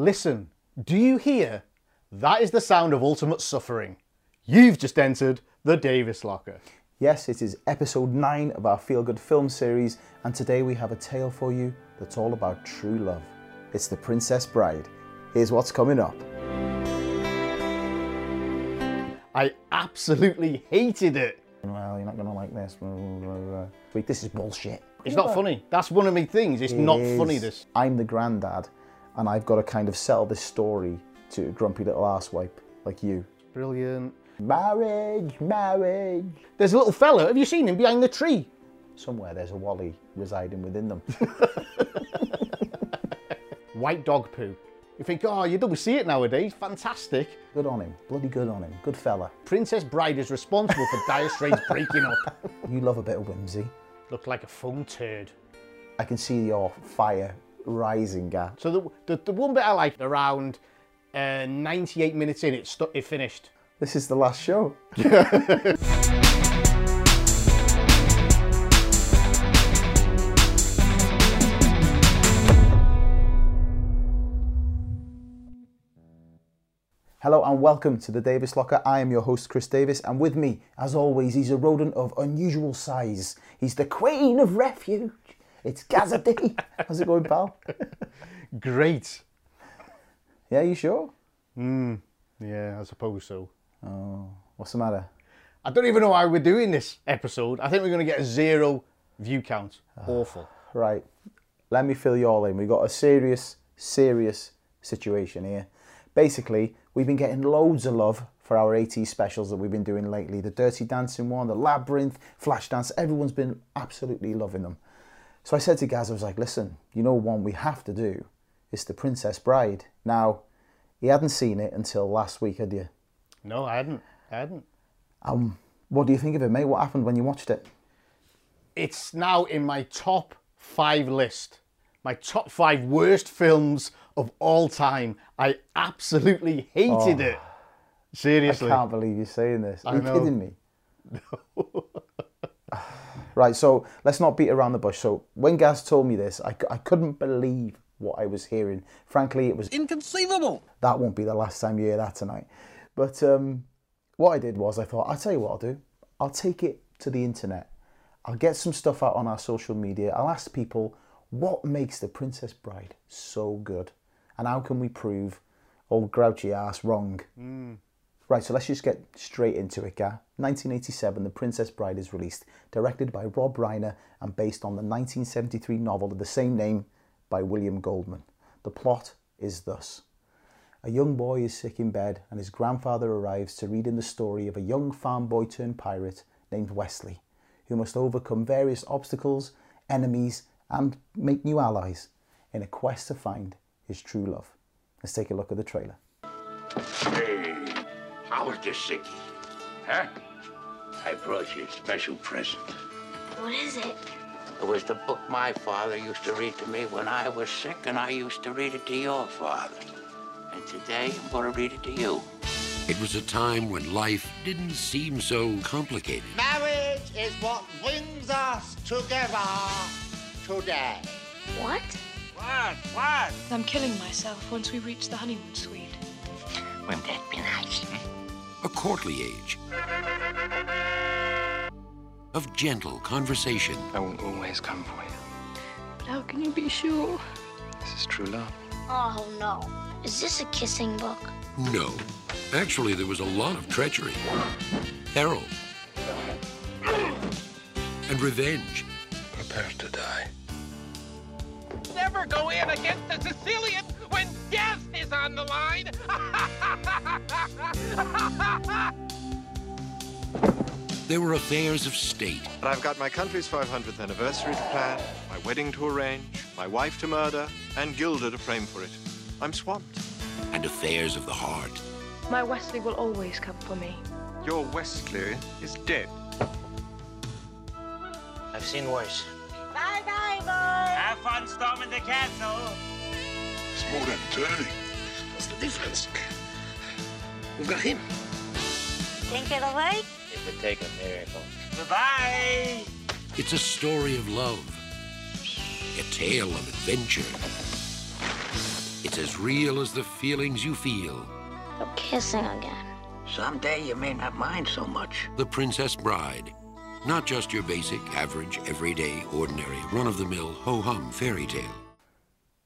Listen, do you hear? That is the sound of ultimate suffering. You've just entered the Davies Locker. Yes, it is episode 9 of our Feel Good film series, and today we have a tale for you that's all about true love. It's The Princess Bride. Here's what's coming up. I absolutely hated it. Well, you're not going to like this. Wait, this is bullshit. It's not funny. That's one of my things. It's not It funny, this. I'm the granddad, and I've got to kind of sell this story to a grumpy little asswipe like you. Brilliant. Marriage, marriage. There's a little fella. Have you seen him behind the tree? Somewhere there's a Wally residing within them. White dog poo. You think, oh, you don't see it nowadays. Fantastic. good on him. Bloody good on him. Good fella. Princess Bride is responsible for Dire Straits breaking up. You love a bit of whimsy. Looks like a foam turd. I can see your fire rising, Gav. So the, the, the one bit I liked around uh, 98 minutes in, it, it finished. This is the last show. Hello and welcome to the Davies Locker. I am your host, Chris Davies, and with me, as always, he's a rodent of unusual size. He's the Queen of Refuge. It's Gazza How's it going, pal? Great. Yeah, you sure? Hmm. Yeah, I suppose so. Oh, what's the matter? I don't even know why we're doing this episode. I think we're going to get a zero view count. Ah, Awful. Right, let me fill you all in. We've got a serious, serious situation here. Basically, we've been getting loads of love for our 80s specials that we've been doing lately. The Dirty Dancing one, the Labyrinth, Flashdance, everyone's been absolutely loving them. So I said to Gaz, I was like, listen, you know one we have to do is The Princess Bride. Now, he hadn't seen it until last week, had you? No, I hadn't. I hadn't. Um, what do you think of it, mate? What happened when you watched it? It's now in my top five list. My top five worst films of all time. I absolutely hated it. Seriously. I can't believe you're saying this. Are I you know. kidding me? right, so let's not beat around the bush. So when Gaz told me this, I, I couldn't believe what I was hearing. Frankly, it was Inconceivable! that won't be the last time you hear that tonight. But um, what I did was I thought, I'll tell you what I'll do. I'll take it to the internet. I'll get some stuff out on our social media. I'll ask people what makes The Princess Bride so good and how can we prove old grouchy ass wrong. Right, so let's just get straight into it, Gar. 1987, The Princess Bride is released, directed by Rob Reiner and based on the 1973 novel of the same name by William Goldman. The plot is thus. A young boy is sick in bed, and his grandfather arrives to read him the story of a young farm boy turned pirate named Westley, who must overcome various obstacles, enemies, and make new allies in a quest to find his true love. Let's take a look at the trailer. Hey, how's the sickie? Huh? I brought you a special present. What is it? It was the book my father used to read to me when I was sick, and I used to read it to your father. And today, I'm going to read it to you. It was a time when life didn't seem so complicated. Marriage is what brings us together today. What? What? What? I'm killing myself once we reach the honeymoon suite. Wouldn't that be nice? A courtly age. Of gentle conversation. I won't always come for you. But how can you be sure? This is true love. Oh no. Is this a kissing book? No. Actually, there was a lot of treachery, peril, and revenge. Prepare to die. Never go in against a Sicilian when death is on the line. There were affairs of state, But I've got my country's 500th anniversary to plan, my wedding to arrange, my wife to murder, and Gilda to frame for it. I'm swamped. and affairs of the heart. My Westley will always come for me. Your Westley is dead. I've seen worse. Bye bye, boy. Have fun storming the castle. It's more than turning. What's the difference? We've got him. Think it'll work? It would take a miracle. Goodbye. It's a story of love, a tale of adventure, It's as real as the feelings you feel. We're kissing again. Someday you may not mind so much. The Princess Bride. Not just your basic, average, everyday, ordinary, run of the mill, ho hum fairy tale.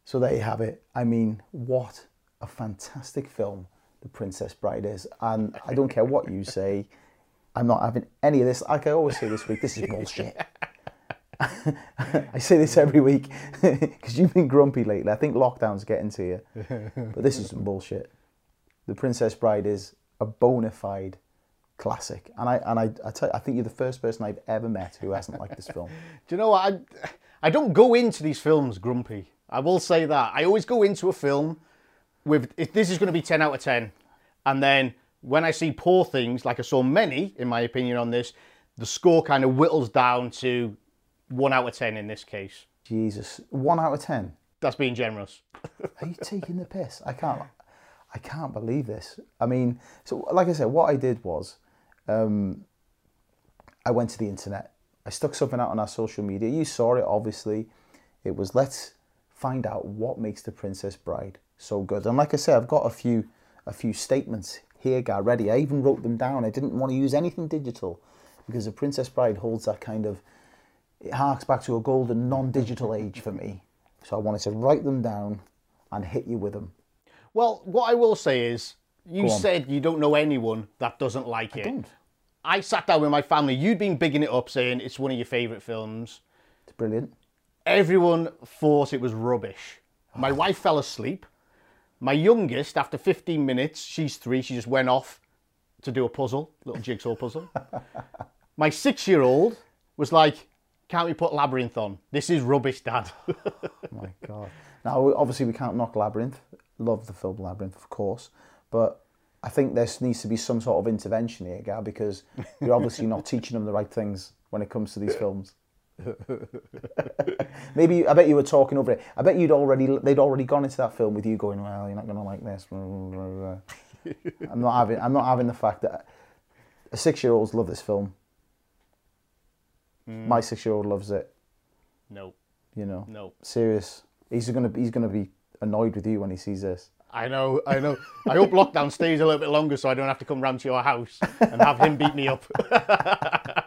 So there you have it. I mean, what a fantastic film The Princess Bride is. And I don't care what you say, I'm not having any of this. Like I always say this week, this is bullshit. I say this every week because you've been grumpy lately. I think lockdown's getting to you. But this is some bullshit. The Princess Bride is a bona fide classic. And I and I, I, you, I think you're the first person I've ever met who hasn't liked this film. Do you know what? I, I don't go into these films grumpy. I will say that. I always go into a film with, if this is going to be 10 out of 10. And then when I see poor things, like I saw many, in my opinion, on this, the score kind of whittles down to 1 out of 10 in this case. Jesus, one out of ten. That's being generous. Are you taking the piss? I can't. I can't believe this. I mean, so like I said, what I did was, um, I went to the internet. I stuck something out on our social media. You saw it, obviously. It was let's find out what makes the Princess Bride so good. And like I said, I've got a few a few statements here, guy, ready. I even wrote them down. I didn't want to use anything digital because the Princess Bride holds that kind of it harks back to a golden non-digital age for me. So I wanted to write them down and hit you with them. Well, what I will say is, you said you don't know anyone that doesn't like it. don't. I sat down with my family. You'd been bigging it up, saying it's one of your favourite films. It's brilliant. Everyone thought it was rubbish. My wife fell asleep. My youngest, after 15 minutes, she's three, she just went off to do a puzzle, little jigsaw puzzle. My six year old was like, Can't we put Labyrinth on? This is rubbish, Dad. Oh my god. Now, obviously, we can't knock Labyrinth. Love the film Labyrinth, of course, but I think there needs to be some sort of intervention here, Gab, because you're obviously not teaching them the right things when it comes to these films. Maybe I bet you were talking over it. I bet you'd already they'd already gone into that film with you going, "Well, you're not going to like this." I'm not having I'm not having the fact that a six year olds love this film. Mm. My six year old loves it. no, You know, no. serious. He's gonna he's gonna be annoyed with you when he sees this. I know, I know. I hope lockdown stays a little bit longer so I don't have to come round to your house and have him beat me up.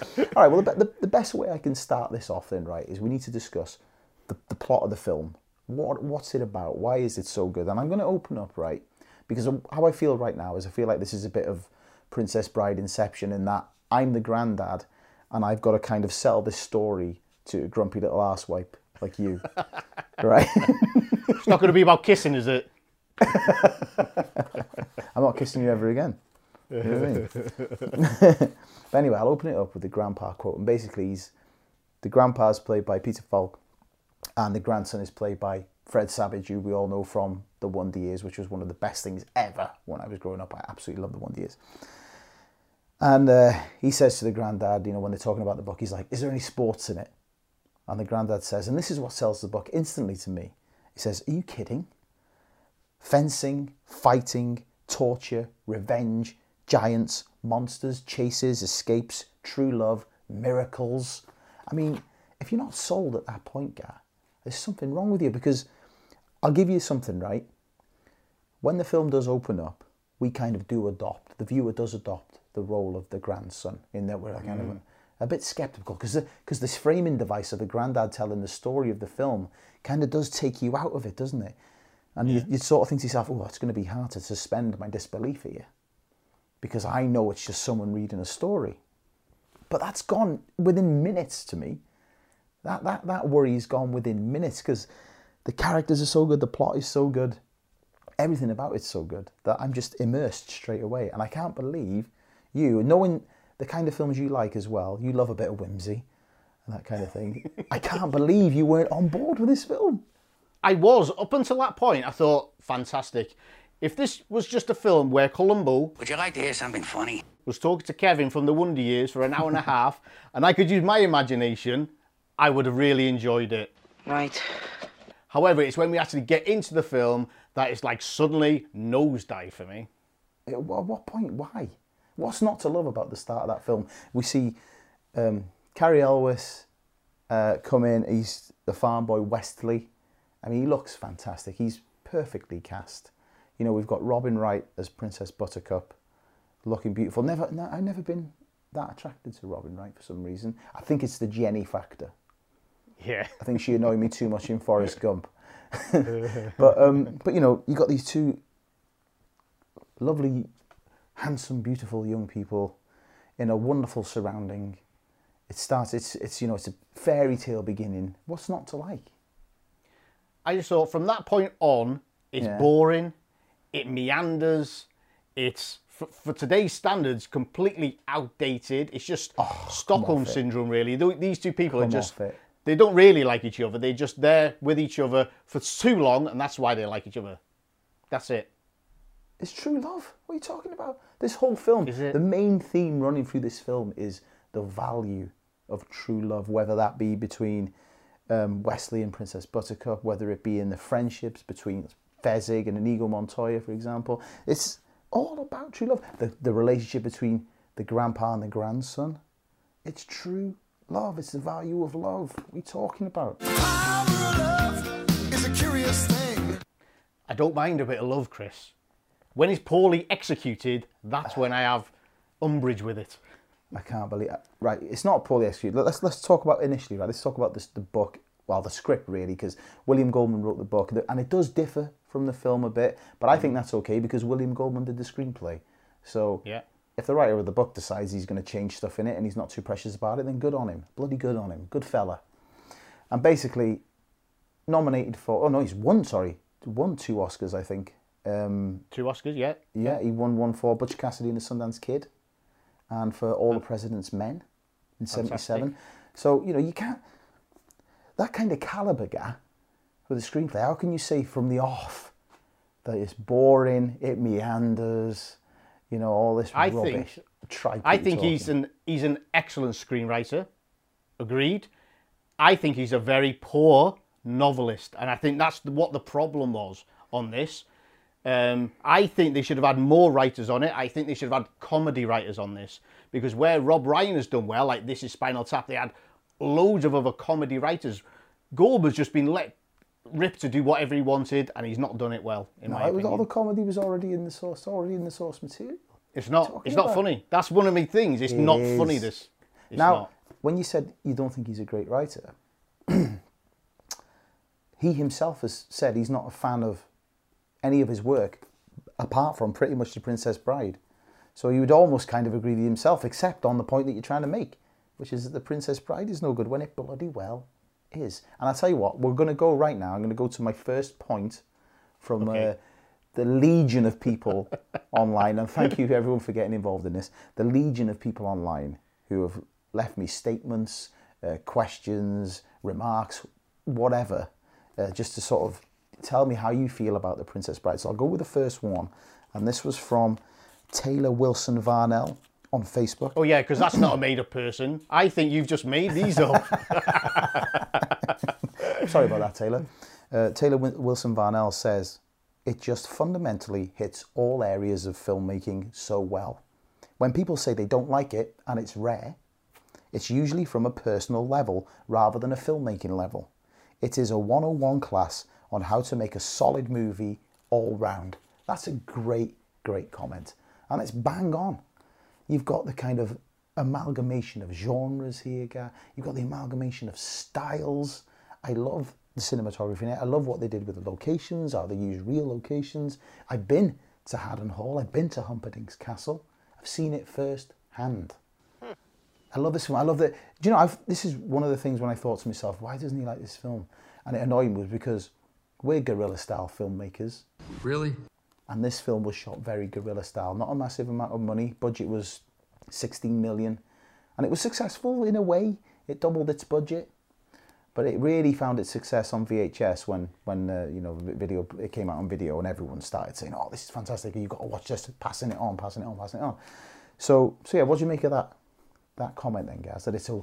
All right. Well, the, the, the best way I can start this off then, right, is we need to discuss the, the plot of the film. What what's it about? Why is it so good? And I'm going to open up right because how I feel right now is I feel like this is a bit of Princess Bride Inception in that I'm the granddad and I've got to kind of sell this story to a grumpy little asswipe like you, right? It's not going to be about kissing, is it? I'm not kissing you ever again. You know I mean? but anyway, I'll open it up with the grandpa quote. And basically, he's, the grandpa's played by Peter Falk, and the grandson is played by Fred Savage, who we all know from The Wonder Years, which was one of the best things ever when I was growing up. I absolutely love The Wonder Years. And uh, he says to the granddad, you know, when they're talking about the book, he's like, Is there any sports in it? And the granddad says, and this is what sells the book instantly to me. He says, Are you kidding? Fencing, fighting, torture, revenge, giants, monsters, chases, escapes, true love, miracles. I mean, if you're not sold at that point, guy, there's something wrong with you because I'll give you something, right? When the film does open up, we kind of do adopt, the viewer does adopt the role of the grandson in that we're kind of a, a bit skeptical because because this framing device of the granddad telling the story of the film kind of does take you out of it, doesn't it? And you, you sort of think to yourself, oh, it's going to be hard to suspend my disbelief here because I know it's just someone reading a story. But that's gone within minutes to me. That, that, that worry is gone within minutes because the characters are so good, the plot is so good, everything about it's so good that I'm just immersed straight away. And I can't believe you, knowing the kind of films you like as well, you love a bit of whimsy and that kind of thing. I can't believe you weren't on board with this film. I was up until that point. I thought fantastic. If this was just a film where Columbo Would you like to hear something funny? was talking to Kevin from the Wonder Years for an hour and a half, and I could use my imagination, I would have really enjoyed it. Right. However, it's when we actually get into the film that it's like suddenly nosedive for me. At what what point? Why? What's not to love about the start of that film? We see um, Cary Elwes uh, come in. He's the farm boy Westley, I mean, he looks fantastic. He's perfectly cast. You know, we've got Robin Wright as Princess Buttercup, looking beautiful. Never, no, I've never been that attracted to Robin Wright for some reason. I think it's the Jenny factor. Yeah. I think she annoyed me too much in Forrest Gump. but um, but you know, you got these two lovely, handsome, beautiful young people in a wonderful surrounding. It starts. It's it's you know it's a fairy tale beginning. What's not to like? I just thought from that point on, it's Yeah. boring, it meanders, it's for, for today's standards completely outdated. It's just Stockholm syndrome, really. These two people are just they don't really like each other. They're just there with each other for too long, and that's why they like each other. That's it. It's true love. What are you talking about? This whole film, the main theme running through this film is the value of true love, whether that be between um, Westley and Princess Buttercup, whether it be in the friendships between Fezzik and Inigo Montoya, for example. It's all about true love. The, the relationship between the grandpa and the grandson. It's true love. It's the value of love. What are you talking about? I don't mind a bit of love, Chris. When it's poorly executed, that's when I have umbrage with it. I can't believe it. right. It's not poorly executed. Let- Let's let's talk about initially. Right, let's talk about this the book. Well, the script really, because William Goldman wrote the book, and it does differ from the film a bit. But I think that's okay because William Goldman did the screenplay. So Yeah. if the writer of the book decides he's going to change stuff in it and he's not too precious about it, then good on him. Bloody good on him. Good fella. And basically, nominated for. Oh no, he's won. Sorry, won two Oscars, I think. Um, Two Oscars, yeah. yeah, he won one for Butch Cassidy and the Sundance Kid, and for All the President's Men in '77. So you know you can't that kind of caliber guy with a screenplay. How can you say from the off that it's boring, it meanders, you know, all this I rubbish? think- tripe I think he's an he's an excellent screenwriter. Agreed. I think he's a very poor novelist, and I think that's what the problem was on this. Um, I think they should have had more writers on it. I think they should have had comedy writers on this because where Rob Reiner has done well, like this is Spinal Tap, they had loads of other comedy writers. Goldberg's just been let rip to do whatever he wanted, and he's not done it well. In No, my was, all the comedy was already in the source, already in the source material. it's not. It's not about? funny. That's one of my things. It's It not funny. This. It's now, not. when you said you don't think he's a great writer, he himself has said he's not a fan of any of his work apart from pretty much The Princess Bride. So he would almost kind of agree with himself, except on the point that you're trying to make, which is that The Princess Bride is no good when it bloody well is. And I'll tell you what, we're going to go right now. I'm going to go to my first point from uh, the legion of people online. And thank you to everyone for getting involved in this. The legion of people online who have left me statements, uh, questions, remarks, whatever, uh, just to sort of tell me how you feel about The Princess Bride. So I'll go with the first one. And this was from Taylor Wilson Varnell on Facebook. Oh yeah, because that's not a made-up person. I think you've just made these up. Sorry about that, Taylor. Uh, Taylor Wilson Varnell says, it just fundamentally hits all areas of filmmaking so well. When people say they don't like it, and it's rare, it's usually from a personal level rather than a filmmaking level. It is a 101 class on how to make a solid movie all round. That's a great, great comment. And it's bang on. You've got the kind of amalgamation of genres here, Gar. You've got the amalgamation of styles. I love the cinematography in it. I love what they did with the locations, how they use real locations. I've been to Haddon Hall, I've been to Humperdinck's Castle. I've seen it first hand. I love this film. I love that. Do you know, I've, this is one of the things when I thought to myself, why doesn't he like this film? And it annoyed me because we're guerrilla style filmmakers. Really? And this film was shot very guerrilla style, not a massive amount of money. Budget was 16 million. And it was successful in a way. It doubled its budget. But it really found its success on VHS when, when uh, you know, video it came out on video and everyone started saying, "Oh, this is fantastic! You've got to watch this." Passing it on, passing it on, passing it on. So, so yeah, what do you make of that that comment then, guys? That it's a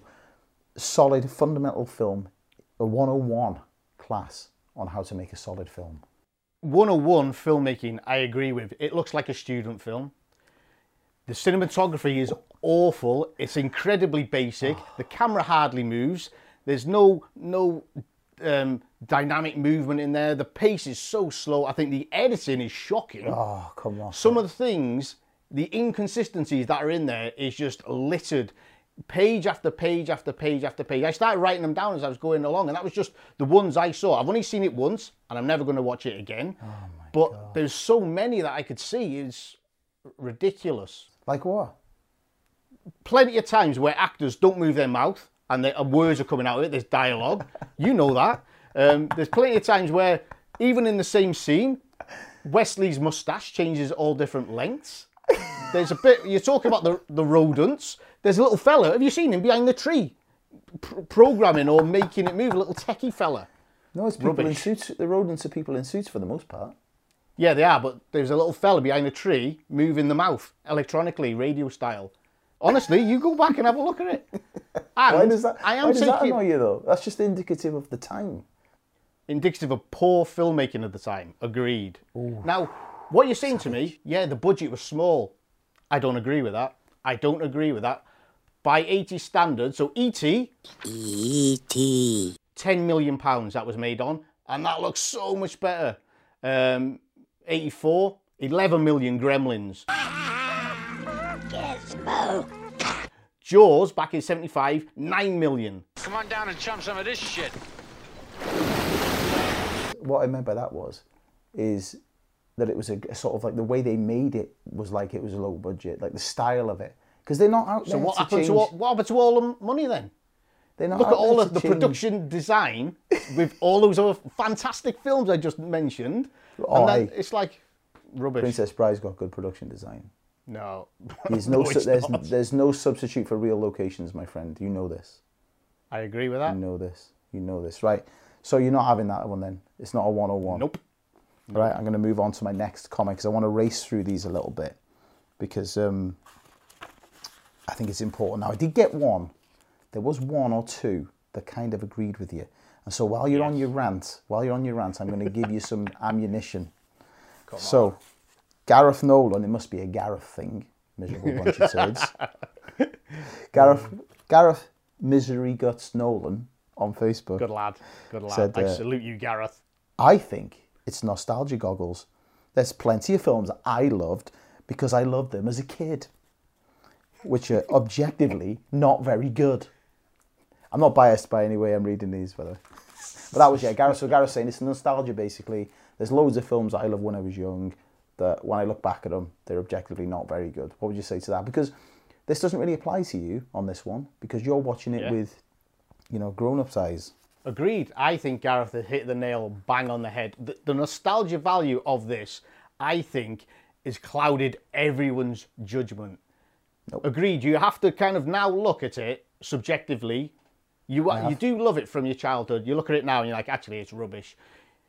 solid, fundamental film, a 101 class on how to make a solid film. 101 filmmaking, I agree with. It looks like a student film. The cinematography is awful. It's incredibly basic. The camera hardly moves. There's no no um, dynamic movement in there. The pace is so slow. I think the editing is shocking. Oh, come on. Some of the things, the inconsistencies that are in there is just littered. Page after page after page after page. I started writing them down as I was going along, and that was just the ones I saw. I've only seen it once, and I'm never going to watch it again. Oh but there's so many that I could see. It's ridiculous. Like what? Plenty of times where actors don't move their mouth and, the, words are coming out of it. There's dialogue. you know that. Um, there's plenty of times where, even in the same scene, Westley's mustache changes all different lengths. There's a bit. You're talking about the the rodents. There's a little fella. Have you seen him behind the tree, pr- programming or making it move? A little techie fella. No, it's people in Rubbish. suits. The rodents are people in suits for the most part. Yeah, they are. But there's a little fella behind the tree moving the mouth electronically, radio style. Honestly, you go back and have a look at it. And why does that? I am why does that annoy you though? That's just indicative of the time. indicative of poor filmmaking at the time. Agreed. Now, what you're saying to me, yeah, the budget was small. I don't agree with that. I don't agree with that. By 80 standards, so E.T. E.T. 10 million pounds that was made on, and that looks so much better. Um, 84, 11 million gremlins. Jaws back in 75, 9 million. Come on down and chum some of this shit. What I meant by that was, is that it was a, a sort of like the way they made it was like it was a low budget, like the style of it, because they're not out So there what to happened change. to all, what happened to all the money then? they're not Look at all of the change. production design with all those other fantastic films I just mentioned. Oh, and then it's like rubbish. Princess Bride's got good production design. No. There's no, su- there's, not. there's no substitute for real locations, my friend. You know this. I agree with that. You know this. You know this, right? So you're not having that one then. It's not a 101. Nope. All right, I'm going to move on to my next comic because I want to race through these a little bit because um, I think it's important. Now, I did get one. There was one or two that kind of agreed with you. And so while you're on your rant, while you're on your rant, I'm going to give you some ammunition. so, Gareth Nolan, it must be a Gareth thing, miserable bunch of turds. Gareth, Gareth Misery Guts Nolan on Facebook. Good lad. Good lad. Said, I uh, salute you, Gareth. I think it's nostalgia goggles. There's plenty of films I loved because I loved them as a kid, which are objectively not very good. I'm not biased by any way I'm reading these, by the way. But that was, yeah, Gareth. So Gareth's saying it's nostalgia basically. There's loads of films that I loved when I was young that when I look back at them, they're objectively not very good. What would you say to that? Because this doesn't really apply to you on this one because you're watching it Yeah. with, you know, grown-up eyes. Agreed. I think Gareth has hit the nail bang on the head. The, the nostalgia value of this, I think, is clouded everyone's judgment. Agreed. You have to kind of now look at it subjectively. You you do love it from your childhood. You look at it now and you're like, actually, it's rubbish.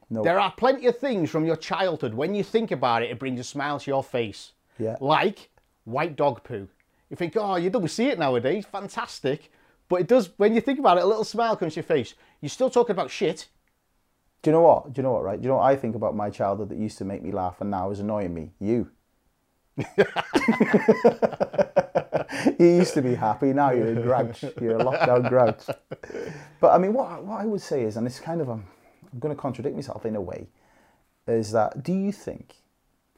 No. There are plenty of things from your childhood. When you think about it, it brings a smile to your face. Yeah. Like white dog poo. You think, oh, you don't see it nowadays. Fantastic. But it does, when you think about it, a little smile comes to your face. You're still talking about shit. Do you know what? Do you know what, right? Do you know what I think about my childhood that used to make me laugh and now is annoying me? You. You used to be happy, now you're a grouch. You're a lockdown grouch. But I mean, what, what I would say is, and it's kind of, um, I'm going to contradict myself in a way, is that do you think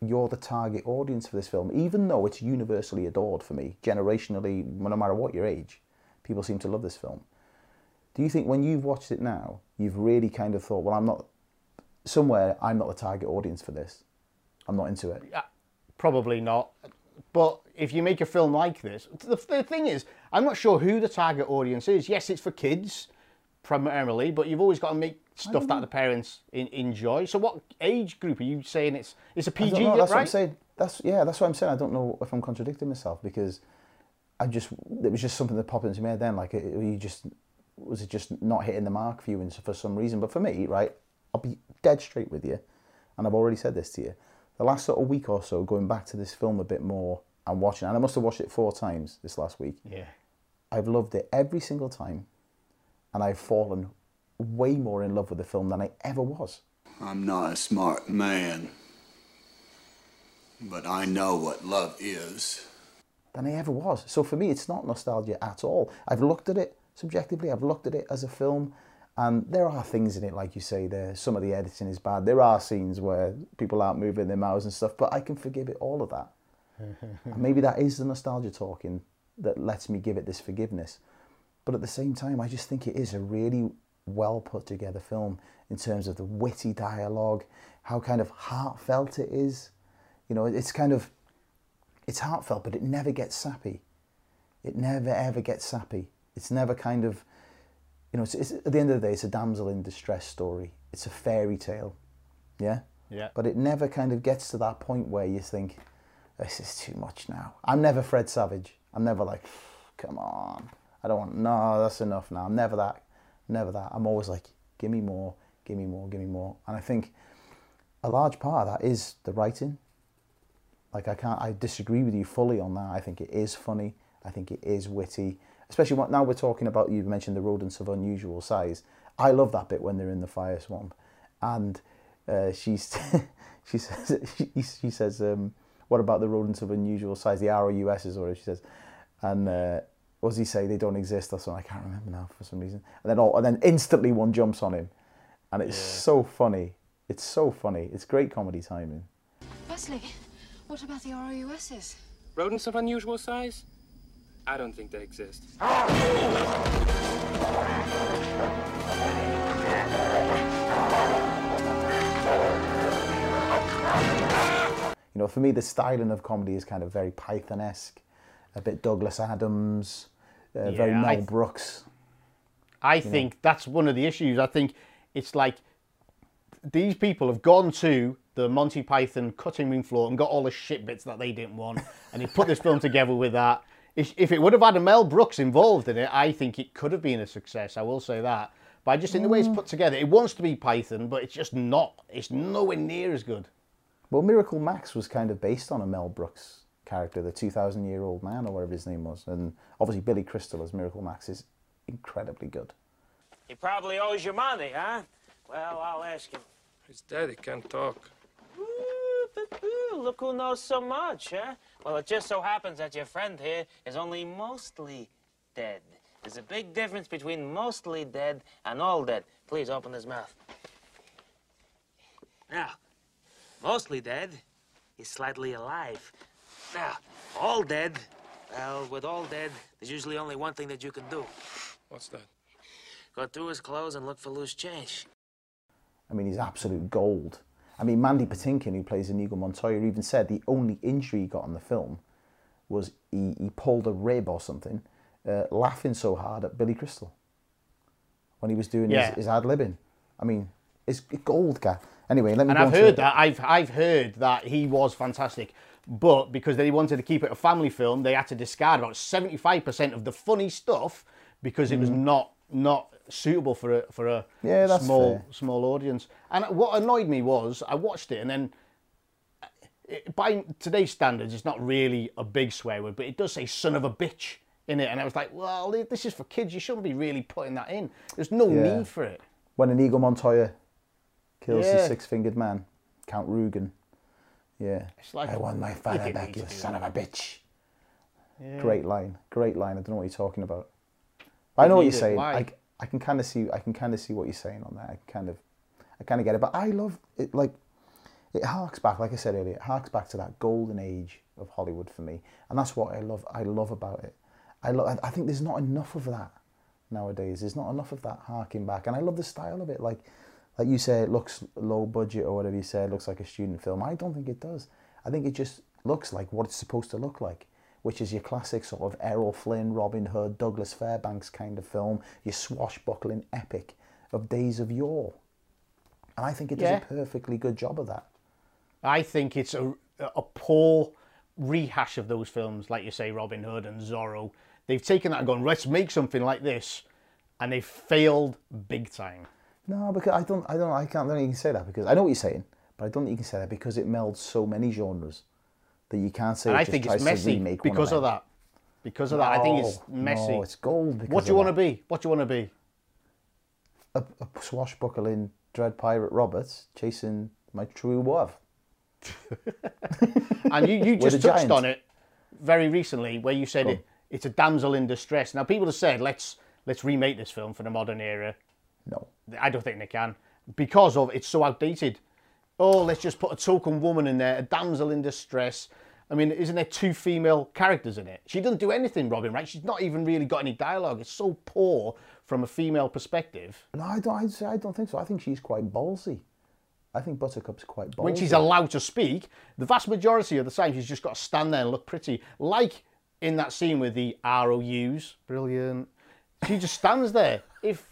you're the target audience for this film, even though it's universally adored for me, generationally, no matter what your age, people seem to love this film. Do you think when you've watched it now, you've really kind of thought, well, I'm not, somewhere, I'm not the target audience for this. I'm not into it. Probably not. But if you make a film like this, the, the thing is, I'm not sure who the target audience is. Yes, it's for kids primarily, but you've always got to make stuff that the parents in, enjoy. So, what age group are you saying it's? It's a PG, know, that's what I'm saying. That's yeah, that's what I'm saying. I don't know if I'm contradicting myself because I just it was just something that popped into my head then. Like, it, you just was it just not hitting the mark for you and for some reason. But for me, right, I'll be dead straight with you, and I've already said this to you. The last sort of week or so, going back to this film a bit more and watching, and I must have watched it four times this last week. Yeah. I've loved it every single time, and I've fallen way more in love with the film than I ever was. I'm not a smart man, but I know what love is. than I ever was. So for me, it's not nostalgia at all. I've looked at it subjectively. I've looked at it as a film, And there are things in it, like you say, there. Some of the editing is bad. There are scenes where people aren't moving their mouths and stuff, but I can forgive it all of that. and maybe that is the nostalgia talking that lets me give it this forgiveness. But at the same time, I just think it is a really well put together film in terms of the witty dialogue, how kind of heartfelt it is. You know, it's kind of it's heartfelt, but it never gets sappy. It never ever gets sappy. It's never kind of, you know, it's, it's, at the end of the day, it's a damsel in distress story. It's a fairy tale, yeah. Yeah. But it never kind of gets to that point where you think, this is too much now. I'm never Fred Savage. I'm never like, come on. I don't want. No, that's enough now. I'm never that. Never that. I'm always like, give me more, give me more, give me more. And I think a large part of that is the writing. Like I can't, I disagree with you fully on that. I think it is funny. I think it is witty, especially what now we're talking about. You mentioned the rodents of unusual size. I love that bit when they're in the fire swamp, and uh, she's she says she, she says, um, "What about the rodents of unusual size? The ROUSs, or she says," and. Uh, what does he say? They don't exist. That's what I can't remember now for some reason. And then all, and then instantly one jumps on him, and it's Yeah. so funny. It's so funny. It's great comedy timing. Westley, what about the ROUSs? Rodents of unusual size? I don't think they exist. You know, for me, the styling of comedy is kind of very Python-esque, a bit Douglas Adams, uh, very Mel I- Brooks. I You know. think that's one of the issues. I think it's like these people have gone to the Monty Python cutting room floor and got all the shit bits that they didn't want, and they put this film together with that. If, if it would have had a Mel Brooks involved in it, I think it could have been a success. I will say that. But I just think the way it's mm. put together, it wants to be Python, but it's just not. It's nowhere near as good. Well, Miracle Max was kind of based on a Mel Brooks character, the 2,000 year old man, or whatever his name was. And obviously, Billy Crystal as Miracle Max is incredibly good. He probably owes you money, huh? Well, I'll ask him. He's dead. He can't talk. Ooh, look who knows so much, huh? Well, it just so happens that your friend here is only mostly dead. There's a big difference between mostly dead and all dead. Please open his mouth. Now, mostly dead is slightly alive. Now, all dead, well, with all dead, there's usually only one thing that you can do. What's that? Go through his clothes and look for loose change. I mean, he's absolute gold. I mean, Mandy Patinkin, who plays Inigo Montoya, even said the only injury he got on the film was he, he pulled a rib or something, uh, laughing so hard at Billy Crystal when he was doing Yeah. his, his ad libbing. I mean, it's gold, guy. Anyway, let me and I've heard that. I've I've heard that he was fantastic, but because they wanted to keep it a family film, they had to discard about seventy five percent of the funny stuff because it was Mm. not not suitable for a for a Yeah, that's small fair. small audience. And what annoyed me was I watched it and then. It, by today's standards, it's not really a big swear word, but it does say "son of a bitch" in it, and I was like, "Well, this is for kids. You shouldn't be really putting that in. There's no Yeah. need for it." When Inigo Montoya kills the Yeah. six-fingered man, Count Rugen. Yeah. It's like- I want my father back, you son of a bitch. Yeah. Great line. Great line. I don't know what you're talking about. But I know what you're saying. Why? I, I can kind of see. I can kind of see what you're saying on that. I kind of, I kind of get it. But I love it. Like, it harks back. Like I said earlier, it harks back to that golden age of Hollywood for me, and that's what I love. I love about it. I love. I think there's not enough of that nowadays. There's not enough of that harking back, and I love the style of it. Like, like you say, it looks low budget or whatever you say. It looks like a student film. I don't think it does. I think it just looks like what it's supposed to look like, which is your classic sort of Errol Flynn, Robin Hood, Douglas Fairbanks kind of film. Your swashbuckling epic of days of yore. And I think it does Yeah. a perfectly good job of that. I think it's a, a poor rehash of those films, like you say, Robin Hood and Zorro. They've taken that and gone, let's make something like this, and they've failed big time. No, because I don't, I don't, I can't. I don't think you can say that because I know what you're saying, but I don't think you can say that because it melds so many genres that you can't say. and I think it's messy because of that. Because of that, I think it's messy. No, it's gold. What do you want to be? What do you want to be? A, a swashbuckling dread pirate Roberts chasing my true love. And you, you just touched giant. on it very recently, where you said it, it's a damsel in distress. Now people have said let's let's remake this film for the modern era. No. I don't think they can because of it's so outdated. Oh, let's just put a token woman in there, a damsel in distress. I mean, isn't there two female characters in it? She doesn't do anything, Robin, right? She's not even really got any dialogue. It's so poor from a female perspective. No, I don't. I'd say I don't think so. I think she's quite ballsy. I think Buttercup's quite ballsy. When she's allowed to speak, the vast majority of the time she's just got to stand there and look pretty. Like in that scene with the ROUs, brilliant. She just stands there. If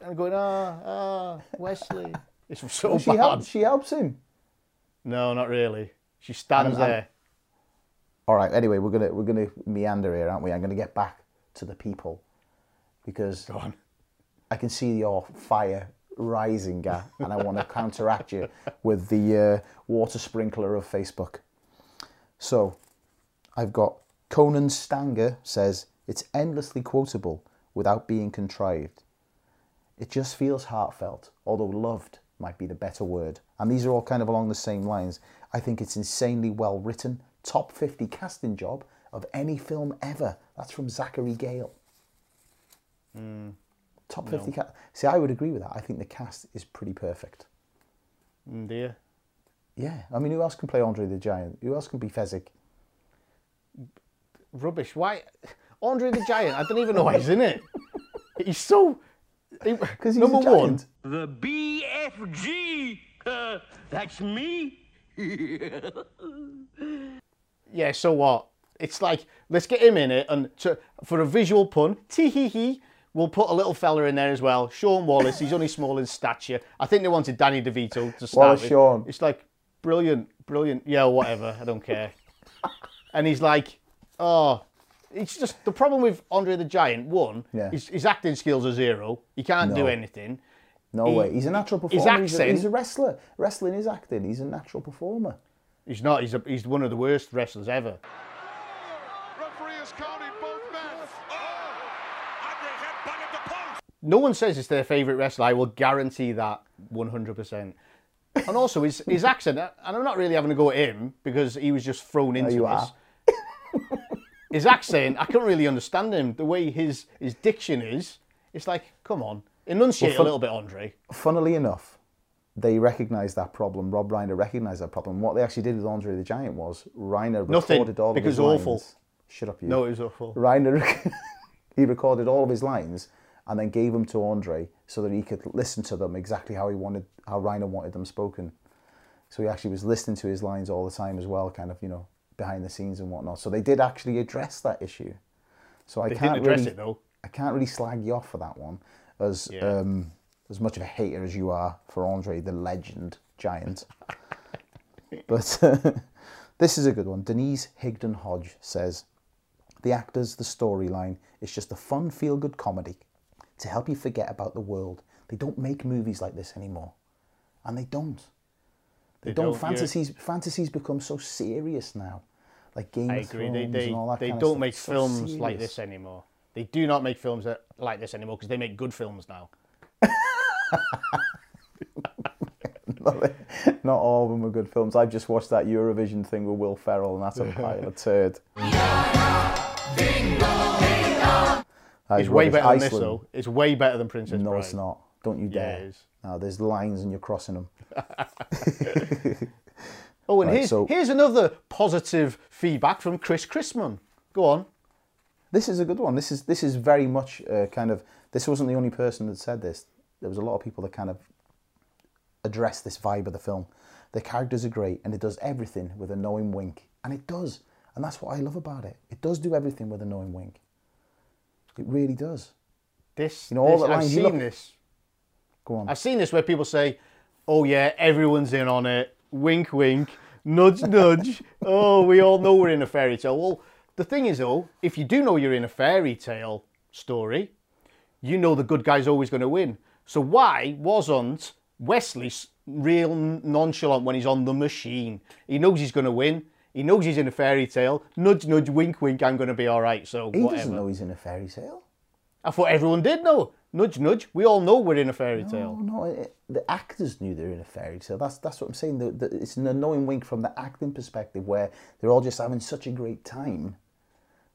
and going, ah, ah, Westley. It's so Well, she bad. helps. She helps him. No, not really. She stands I'm- I'm- there. All right. Anyway, we're gonna we're gonna meander here, aren't we? I'm gonna get back to the people because I can see your fire rising, Gav, and I want to counteract you with the uh, water sprinkler of Facebook. So, I've got Conan Stanger says it's endlessly quotable without being contrived. It just feels heartfelt, although loved might be the better word. And these are all kind of along the same lines. I think it's insanely well written, top 50 casting job of any film ever. That's from Zachary Gale. Top 50 No. cast. See, I would agree with that. I think the cast is pretty perfect. Mm, dear. Yeah. I mean, who else can play Andre the Giant? Who else can be Fezzik? Rubbish. Why? Andre the Giant, I don't even know why he's in it. He's so. Because he's a number one. The BFG. Uh, that's me. yeah, so what? It's like, let's get him in it, and to, for a visual pun, tee hee hee, we'll put a little fella in there as well. Sean Wallace, he's only small in stature. I think they wanted Danny DeVito to start Wallace with. Shawn. It's like, brilliant, brilliant. Yeah, whatever, I don't care. and he's like, oh, it's just the problem with Andre the Giant. One, Yeah. his, his acting skills are zero. He can't do anything. No He- way. He's a natural his performer. He's a, accent- he's a wrestler. Wrestling is acting. He's a natural performer. He's not. He's a, he's one of the worst wrestlers ever. No one says it's their favourite wrestler. I will guarantee that 100%. And also his, his accent, and I'm not really having to go at him because he was just thrown into you this. his accent, I couldn't really understand him. The way his, his diction is, it's like, come on, enunciate Well, fun- a little bit, Andre. Funnily enough, they recognised that problem. Rob Reiner recognised that problem. What they actually did with Andre the Giant was Reiner Nothing, recorded all because of his awful. lines. Shut up, you. No, it was awful. Reiner, he recorded all of his lines and then gave them to Andre so that he could listen to them exactly how he wanted, how Reiner wanted them spoken. So he actually was listening to his lines all the time as well, kind of, you know, behind the scenes and whatnot. So they did actually address that issue. So I They can't really, it, though. I can't really slag you off for that one, as Yeah. um, as much of a hater as you are for Andre the Legend Giant. but uh, this is a good one. Denise Higdon Hodge says, "The actors, the storyline, it's just a fun, feel-good comedy to help you forget about the world. They don't make movies like this anymore, and they don't. They, They don't. don't, yeah. Fantasies, fantasies become so serious now, like Game I of agree. Thrones They, they, and all that they kind of don't stuff. make so films like this anymore. They do not make films that, like this anymore because they make good films now. Not all of them are good films. I've just watched that Eurovision thing with Will Ferrell, and that's a pile of turd. It's way better than this, Iceland. though. It's way better than Princess No, Bride. it's not. Don't you Yeah, dare. it is. No, there's lines and you're crossing them. Oh, and Right, here's, so- here's another positive feedback from Chris Chrisman. Go on. This is a good one. This is this is very much uh, kind of. This wasn't the only person that said this. There was a lot of people that kind of addressed this vibe of the film. The characters are great, and it does everything with a knowing wink, and it does, and that's what I love about it. It does do everything with a knowing wink. It really does. This, You know, all this- the I've seen look- this. Go on. I've seen this where people say, "Oh yeah, everyone's in on it." Wink, wink. Nudge, nudge. Oh, we all know we're in a fairy tale. Well, the thing is, though, if you do know you're in a fairy tale story, you know the good guy's always going to win. So why wasn't Westley real nonchalant when he's on the machine? He knows he's going to win. He knows he's in a fairy tale. Nudge, nudge, wink, wink. I'm going to be all right. So He whatever. doesn't know he's in a fairy tale. I thought everyone did know. Nudge, nudge. We all know we're in a fairy tale. No, no, it, the actors knew they were in a fairy tale. That's that's what I'm saying. The, the, it's an annoying wink from the acting perspective, where they're all just having such a great time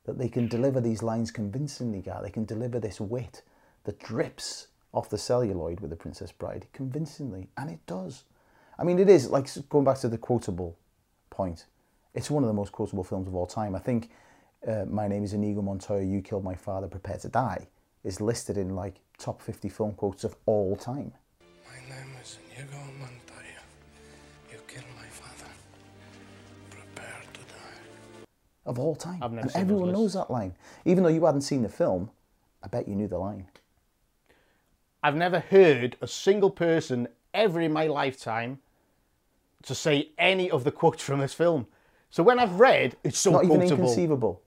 that they can deliver these lines convincingly. Guy, they can deliver this wit that drips off the celluloid with The Princess Bride convincingly, and it does. I mean, it is like going back to the quotable point. It's one of the most quotable films of all time. I think uh, My Name is Inigo Montoya, You Killed My Father, Prepare to Die is listed in like top 50 film quotes of all time. My name is Inigo Montoya. You killed my father. Prepare to die. Of all time. I've never and seen everyone knows that line. Even though you hadn't seen the film, I bet you knew the line. I've never heard a single person ever in my lifetime to say any of the quotes from this film. So when I've read, it's so Not even inconceivable.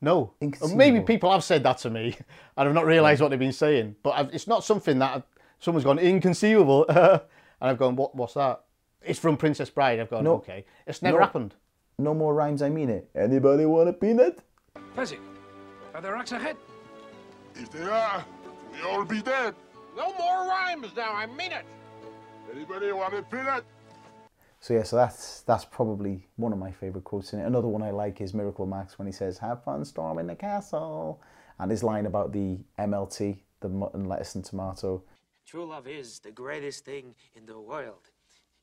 No. Inconceivable. Maybe people have said that to me and I've not realised what they've been saying. But I've, it's not something that I've, someone's gone inconceivable. and I've gone, what, what's that? It's from Princess Bride. I've gone, No. okay. It's never No. happened. No more rhymes, I mean it. Anybody want a peanut? Fezzik, are there rocks ahead? If they are, we all be dead. No more rhymes now, I mean it. Anybody want a peanut? So yeah, so that's that's probably one of my favourite quotes in it. Another one I like is Miracle Max when he says, "Have fun storming the castle," and his line about the MLT, the mutton, lettuce, and tomato. True love is the greatest thing in the world.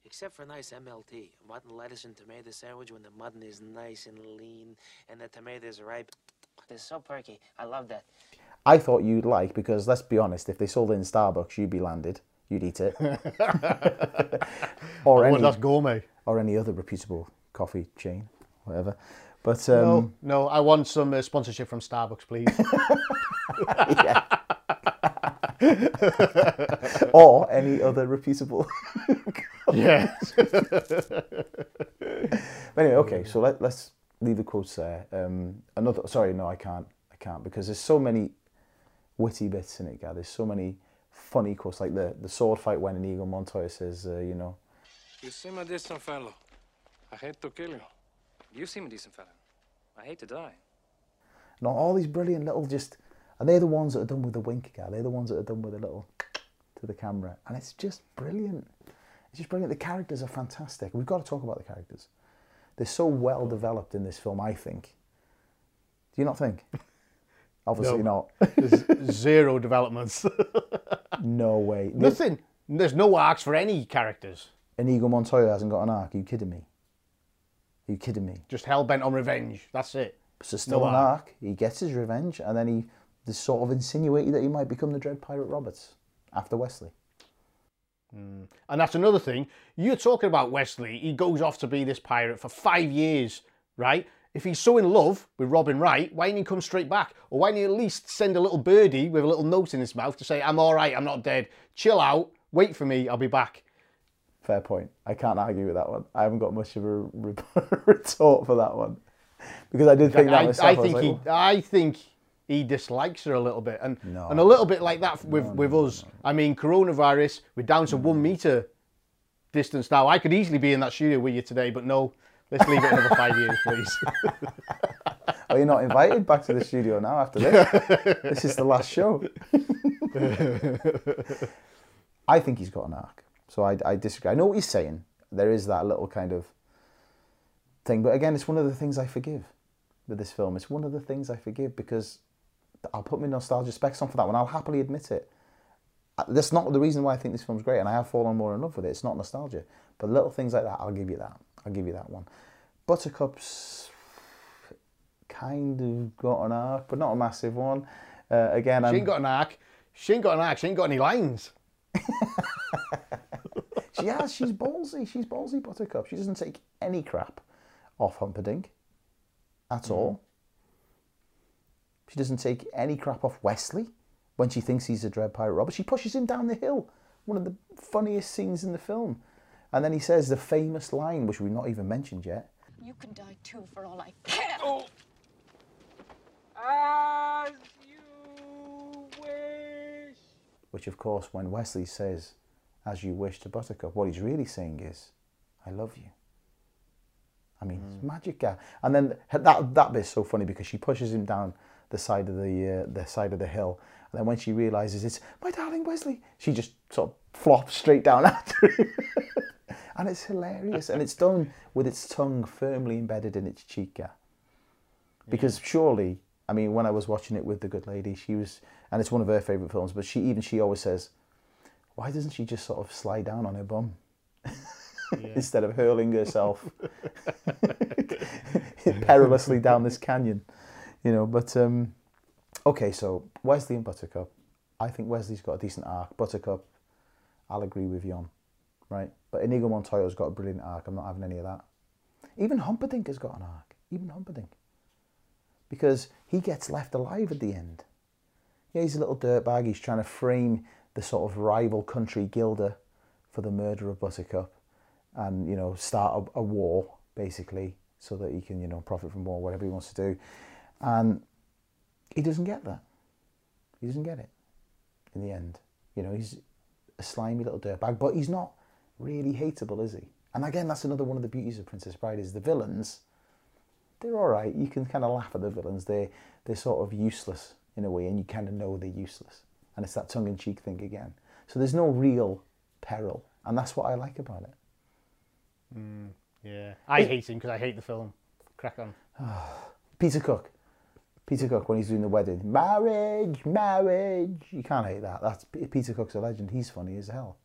Except for a nice MLT, mutton, lettuce, and tomato sandwich when the mutton is nice and lean and the tomato is ripe. They're so perky. I love that. I thought you'd like because let's be honest, if they sold it in Starbucks, you'd be landed. You'd eat it. or I any want that's gourmet. or any other reputable coffee chain, whatever. But um, no, no, I want some uh, sponsorship from Starbucks, please. or any other reputable. yeah. Anyway, okay, so let, let's leave the quotes there. Um, another, sorry, no, I can't, I can't because there's so many witty bits in it, guy. There's so many funny quotes, like the the sword fight when Inigo Montoya says, uh, you know, You seem a decent fellow. I hate to kill you. You seem a decent fellow. I hate to die. and all these brilliant little just, and they're the ones that are done with the wink, guy. They're the ones that are done with a little to the camera, and it's just brilliant. It's just brilliant. The characters are fantastic. We've got to talk about the characters. They're so well developed in this film, I think. Do you not think? Obviously No. not. There's zero developments. No way. Nothing. There's no arcs for any characters. And Inigo Montoya hasn't got an arc. Are you kidding me? Are you kidding me? Just hell bent on revenge. That's it. So still No an arc. arc. He gets his revenge, and then he there's sort of insinuated that he might become the Dread Pirate Roberts after Westley. Hmm. And that's another thing. You're talking about Westley. He goes off to be this pirate for five years, right? If he's so in love with Robin Wright, why didn't he come straight back? Or why didn't he at least send a little birdie with a little note in his mouth to say, I'm all right, I'm not dead. Chill out, wait for me, I'll be back. Fair point. I can't argue with that one. I haven't got much of a re- retort for that one because I did think that I, myself. I was think like, he. I think he dislikes her a little bit, and No. and a little bit like that with with us. I mean, coronavirus, we're down to one mm. meter distance now. I could easily be in that studio with you today, but no. Let's leave it another five years, please. Oh, you're not invited back to the studio now after this. this is the last show. I think he's got an arc. So I, I disagree. I know what you're saying. There is that little kind of thing. But again, it's one of the things I forgive with this film. It's one of the things I forgive because I'll put my nostalgia specs on for that one. I'll happily admit it. Uh, That's not the reason why I think this film's great, and I have fallen more in love with it. It's not nostalgia. But little things like that, I'll give you that. I'll give you that one. Buttercup's kind of got an arc, but not a massive one. Uh, again, She I'm, ain't got an arc. She ain't got an arc. She ain't got any lines. she has. She's ballsy. She's ballsy, Buttercup. She doesn't take any crap off Humperdinck at all. She doesn't take any crap off Westley when she thinks he's a Dread Pirate Robert. She pushes him down the hill. One of the funniest scenes in the film. And then he says the famous line, which we've not even mentioned yet. You can die too, for all I care. Oh. As you wish. Which, of course, when Westley says, as you wish to Buttercup, what he's really saying is, I love you. I mean, it's magic guy. And then that that bit's so funny because she pushes him down the side of the uh, the side of the hill, and then when she realizes it's my darling Westley, she just sort of flops straight down after him, and it's hilarious. And it's done with its tongue firmly embedded in its cheek, yeah. Because surely I mean, when I was watching it with the good lady, she was, and it's one of her favourite films, but she even she always says, why doesn't she just sort of slide down on her bum instead of hurling herself perilously down this canyon? You know, but um, okay, so Westley and Buttercup. I think Westley's got a decent arc. Buttercup, I'll agree with you on, right? But Inigo Montoya's got a brilliant arc. I'm not having any of that. Even Humperdinck has got an arc. Even Humperdinck. Because he gets left alive at the end. Yeah, he's a little dirtbag. He's trying to frame the sort of rival country Guilder for the murder of Buttercup and, you know, start a, a war, basically, so that he can, you know, profit from war, whatever he wants to do. And he doesn't get that. He doesn't get it in the end. You know, he's a slimy little dirtbag, but he's not really hateable, is he? And again, that's another one of the beauties of Princess Bride is the villains. They're all right. You can kind of laugh at the villains. They they're sort of useless in a way, and you kind of know they're useless. And it's that tongue-in-cheek thing again. So there's no real peril, and that's what I like about it. Mm, yeah, I hate him because I hate the film. Crack on. Peter Cook. Peter Cook when he's doing the wedding. Marriage, marriage. You can't hate that. That's Peter Cook's a legend. He's funny as hell.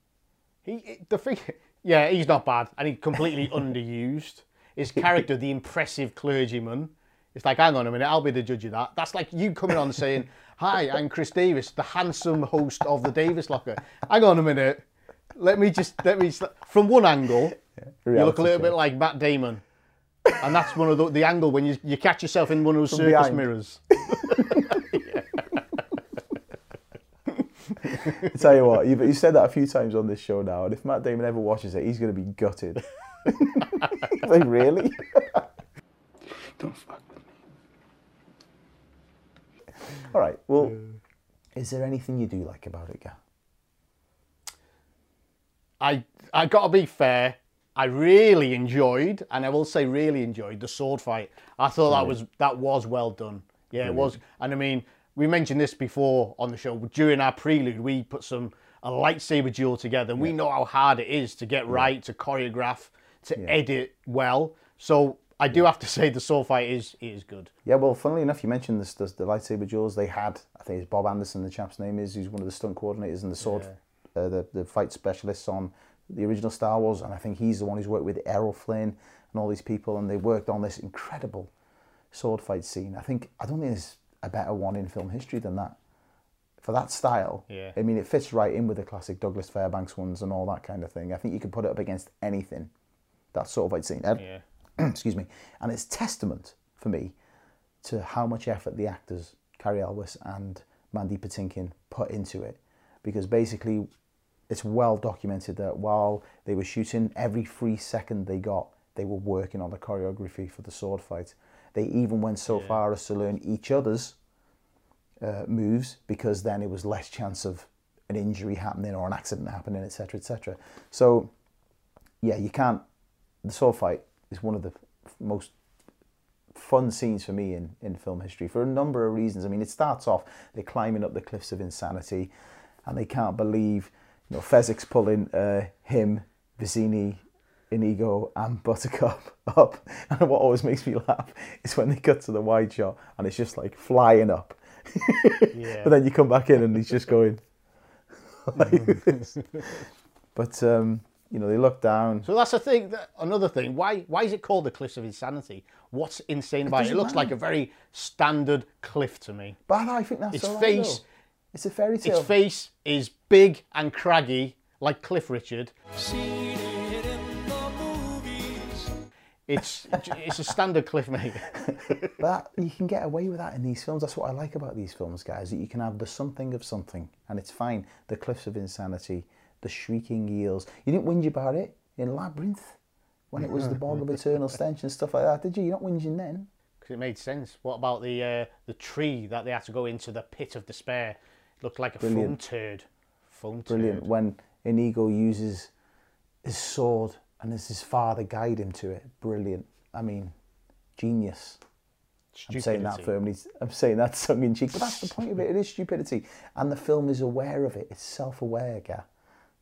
He the thing, yeah, he's not bad, and he's completely underused. His character, the impressive clergyman, it's like, hang on a minute, I'll be the judge of that. That's like you coming on saying, "Hi, I'm Chris Davies, the handsome host of the Davies Locker." Hang on a minute, let me just let me from one angle, you look a little show. bit like Matt Damon, and that's one of the, the angle when you you catch yourself in one of those From circus behind. mirrors. I tell you what, you've, you said that a few times on this show now, and if Matt Damon ever watches it, he's going to be gutted. like, really? Don't fuck with me. All right, well, is there anything you do like about it, Gav? I I gotta be fair. I really enjoyed, and I will say really enjoyed the sword fight. I thought that was that was well done. Yeah, it was. And I mean, we mentioned this before on the show. During our prelude, we put some a lightsaber duel together, and we know how hard it is to get right, to choreograph, to edit well. So I do have to say the sword fight is is good. Yeah, well, funnily enough, you mentioned this, this, the lightsaber duels they had. I think it's Bob Anderson, the chap's name is, who's one of the stunt coordinators and the sword, uh, the, the fight specialists on the original Star Wars. And I think he's the one who's worked with Errol Flynn and all these people. And they worked on this incredible sword fight scene. I think, I don't think there's a better one in film history than that. For that style, Yeah. I mean, it fits right in with the classic Douglas Fairbanks ones and all that kind of thing. I think you could put it up against anything, that sword fight scene. And- Yeah. excuse me, and it's testament for me to how much effort the actors, Cary Elwes and Mandy Patinkin, put into it. Because basically, it's well documented that while they were shooting, every free second they got, they were working on the choreography for the sword fight. They even went so far as to learn each other's uh, moves because then it was less chance of an injury happening or an accident happening, etc., etc. So, yeah, you can't. The sword fight is one of the most fun scenes for me in, in film history for a number of reasons. I mean, it starts off they're climbing up the cliffs of insanity, and they can't believe you know Fezzik's pulling uh, him, Vizzini, Inigo, and Buttercup up. And what always makes me laugh is when they cut to the wide shot and it's just like flying up. Yeah. but then you come back in and he's just going like. But um, you know, they look down. So that's the thing. that- Another thing. Why why is it called the Cliffs of Insanity? What's insane about it? It doesn't looks like a very standard cliff to me. But I think that's Its all right, face, though. It's a fairy tale. its face is big and craggy, like Cliff Richard. It's it's a standard cliff, mate. But you can get away with that in these films. That's what I like about these films, guys. That you can have the something of something, and it's fine. The Cliffs of Insanity, the Shrieking Eels. You didn't whinge about it in Labyrinth when it was the Bog of Eternal Stench and stuff like that, did you? You're not whinging then. Because it made sense. What about the uh, the tree that they had to go into the pit of despair? It looked like a foam turd. Foam Brilliant. turd. When Inigo uses his sword and as his father guide him to it. Brilliant. I mean, genius. I'm saying that Stupidity. firmly. I'm saying that tongue in cheek, but that's the point of it. It is stupidity, and the film is aware of it. It's self-aware, Gar,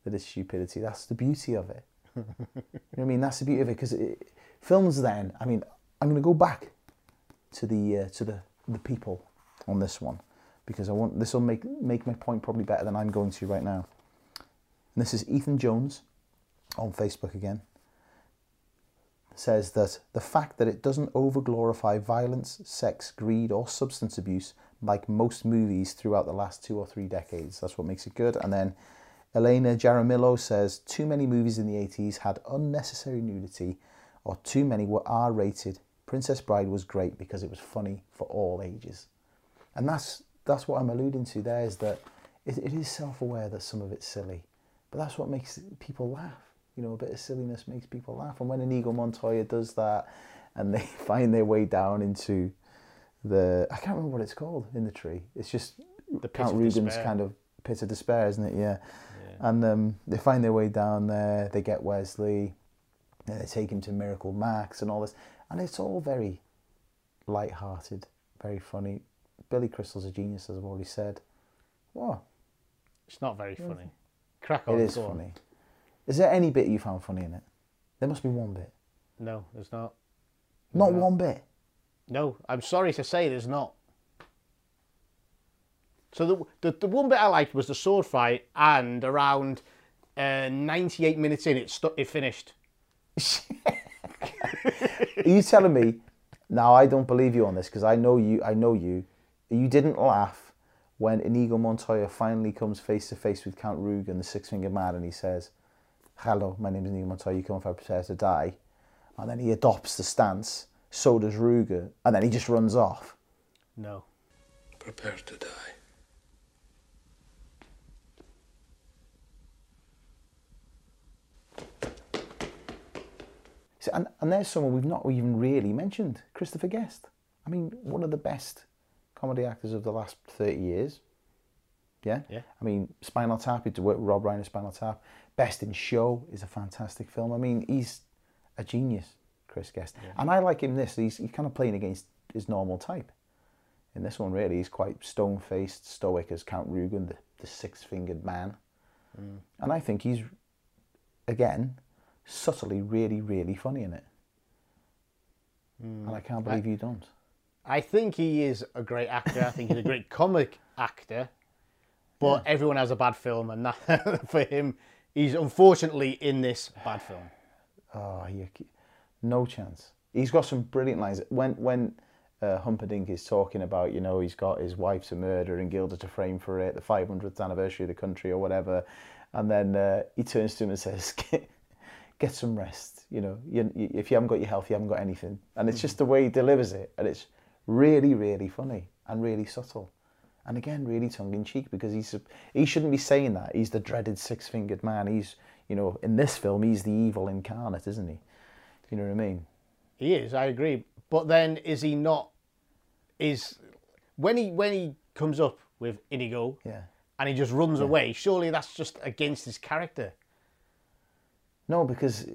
that it's stupidity. That's the beauty of it. you know what I mean? That's the beauty of it because it, films. Then, I mean, I'm going to go back to the uh, to the the people on this one because I want this will make make my point probably better than I'm going to right now. And this is Ethan Jones on Facebook again. Says that the fact that it doesn't over glorify violence, sex, greed, or substance abuse like most movies throughout the last two or three decades. That's what makes it good. And then Elena Jaramillo says too many movies in the 80s had unnecessary nudity or too many were R rated. Princess Bride was great because it was funny for all ages. And that's that's what I'm alluding to there is that it, it is self aware that some of it's silly. But that's what makes people laugh. You know, a bit of silliness makes people laugh. And when Inigo Montoya does that and they find their way down into the I can't remember what it's called in the tree. It's just The Count of Rugen's despair. kind of pit of despair, isn't it? Yeah. And um, they find their way down there. They get Westley. They take him to Miracle Max and all this, and it's all very light-hearted, very funny. Billy Crystal's a genius, as I've already said. What? It's not very funny. Crack It on. is go on. funny. Is there any bit you found funny in it? There must be one bit. No, there's not. Not one bit. No, I'm sorry to say there's not. So the, the the one bit I liked was the sword fight, and around uh, 98 minutes in, it stu- it finished. Are you telling me? Now I don't believe you on this because I know you. I know you. You didn't laugh when Inigo Montoya finally comes face to face with Count Rugen, the Six Fingered Man, and he says, "Hello, my name is Inigo Montoya. You come if I prepare to die," and then he adopts the stance. So does Rugen, and then he just runs off. No. Prepare to die. So, and, and there's someone we've not even really mentioned, Christopher Guest. I mean, one of the best comedy actors of the last 30 years. Yeah? Yeah. I mean, Spinal Tap, he did work with Rob Reiner, Spinal Tap. Best in Show is a fantastic film. I mean, he's a genius, Chris Guest. And I like him this. He's, he's kind of playing against his normal type. In this one, really, he's quite stone faced, stoic as Count Rugen, the, the six fingered man. Mm. And I think he's, again, subtly really, really funny in it. And I can't believe you don't. I think he is a great actor. I think he's a great comic actor. But everyone has a bad film, and that, for him, he's unfortunately in this bad film. Oh, you, no chance. He's got some brilliant lines. When when uh, Humperdinck is talking about, you know, he's got his wife to murder and Guilder to frame for it, the 500th anniversary of the country or whatever, and then uh, he turns to him and says, "Get, get some rest. You know, you, you, if you haven't got your health, you haven't got anything." And it's just the way he delivers it, and it's really, really funny and really subtle. And again, really tongue in cheek because he's he shouldn't be saying that. He's the dreaded six fingered man. He's you know in this film he's the evil incarnate, isn't he? You know what I mean? He is, I agree. But then is he not? Is when he when he comes up with Inigo, Yeah. and he just runs away. Surely that's just against his character. No, because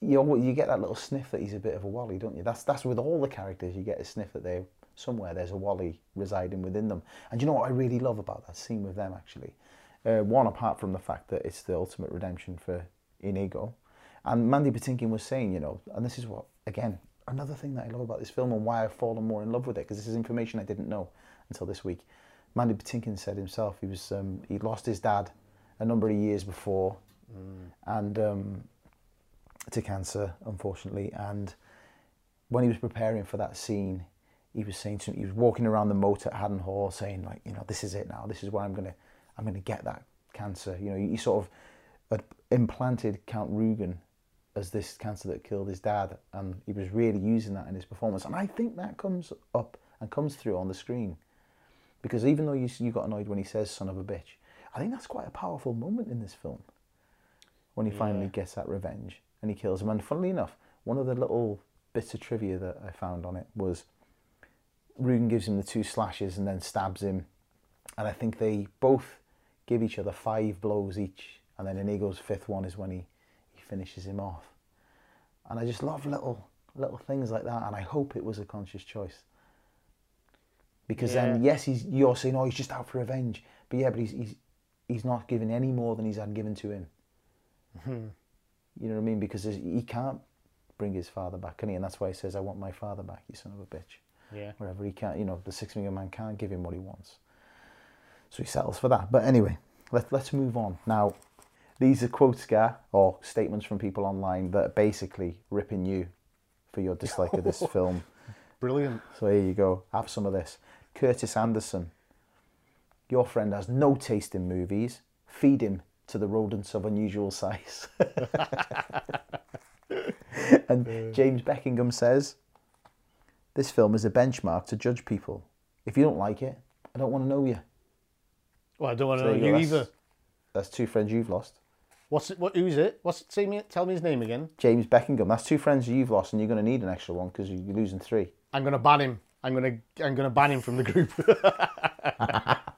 you you get that little sniff that he's a bit of a wally, don't you? That's that's with all the characters. You get a sniff that they somewhere there's a wally residing within them. And you know what I really love about that scene with them actually? Uh, one, apart from the fact that it's the ultimate redemption for Inigo, and Mandy Patinkin was saying, you know, and this is what again another thing that I love about this film and why I've fallen more in love with it because this is information I didn't know until this week. Mandy Patinkin said himself he was um, he lost his dad a number of years before, and um, to cancer, unfortunately. And when he was preparing for that scene, he was saying to he was walking around the moat at Haddon Hall, saying like, you know, this is it now. This is where I'm gonna, I'm gonna get that cancer. You know, he sort of had implanted Count Rugen as this cancer that killed his dad, and he was really using that in his performance. And I think that comes up and comes through on the screen, because even though you you got annoyed when he says "son of a bitch," I think that's quite a powerful moment in this film when he finally gets that revenge and he kills him. And funnily enough, one of the little bits of trivia that I found on it was Rugen gives him the two slashes and then stabs him. And I think they both give each other five blows each. And then Inigo's fifth one is when he, he finishes him off. And I just love little little things like that. And I hope it was a conscious choice. Because then, yes, he's you're saying, oh, he's just out for revenge. But yeah, but he's, he's, he's not giving any more than he's had given to him. Hmm. You know what I mean? Because he can't bring his father back, can he? And that's why he says, I want my father back, you son of a bitch. Yeah. wherever he can. You know, the six finger man can't give him what he wants, so he settles for that. But anyway, let let's move on now. These are quotes, Gar, or statements from people online that are basically ripping you for your dislike of this film. Brilliant. So here you go. Have some of this. Curtis Anderson. Your friend has no taste in movies. Feed him to the rodents of unusual size. and James Beckingham says, This film is a benchmark to judge people. If you don't like it, I don't want to know you. Well, I don't want to So know you you either. That's, two friends you've lost. What's it? What? Who's it? What's? Say me. Tell me his name again. James Beckingham. That's two friends you've lost, and you're going to need an extra one because you're losing three. I'm gonna ban him. I'm gonna. I'm gonna ban him from the group.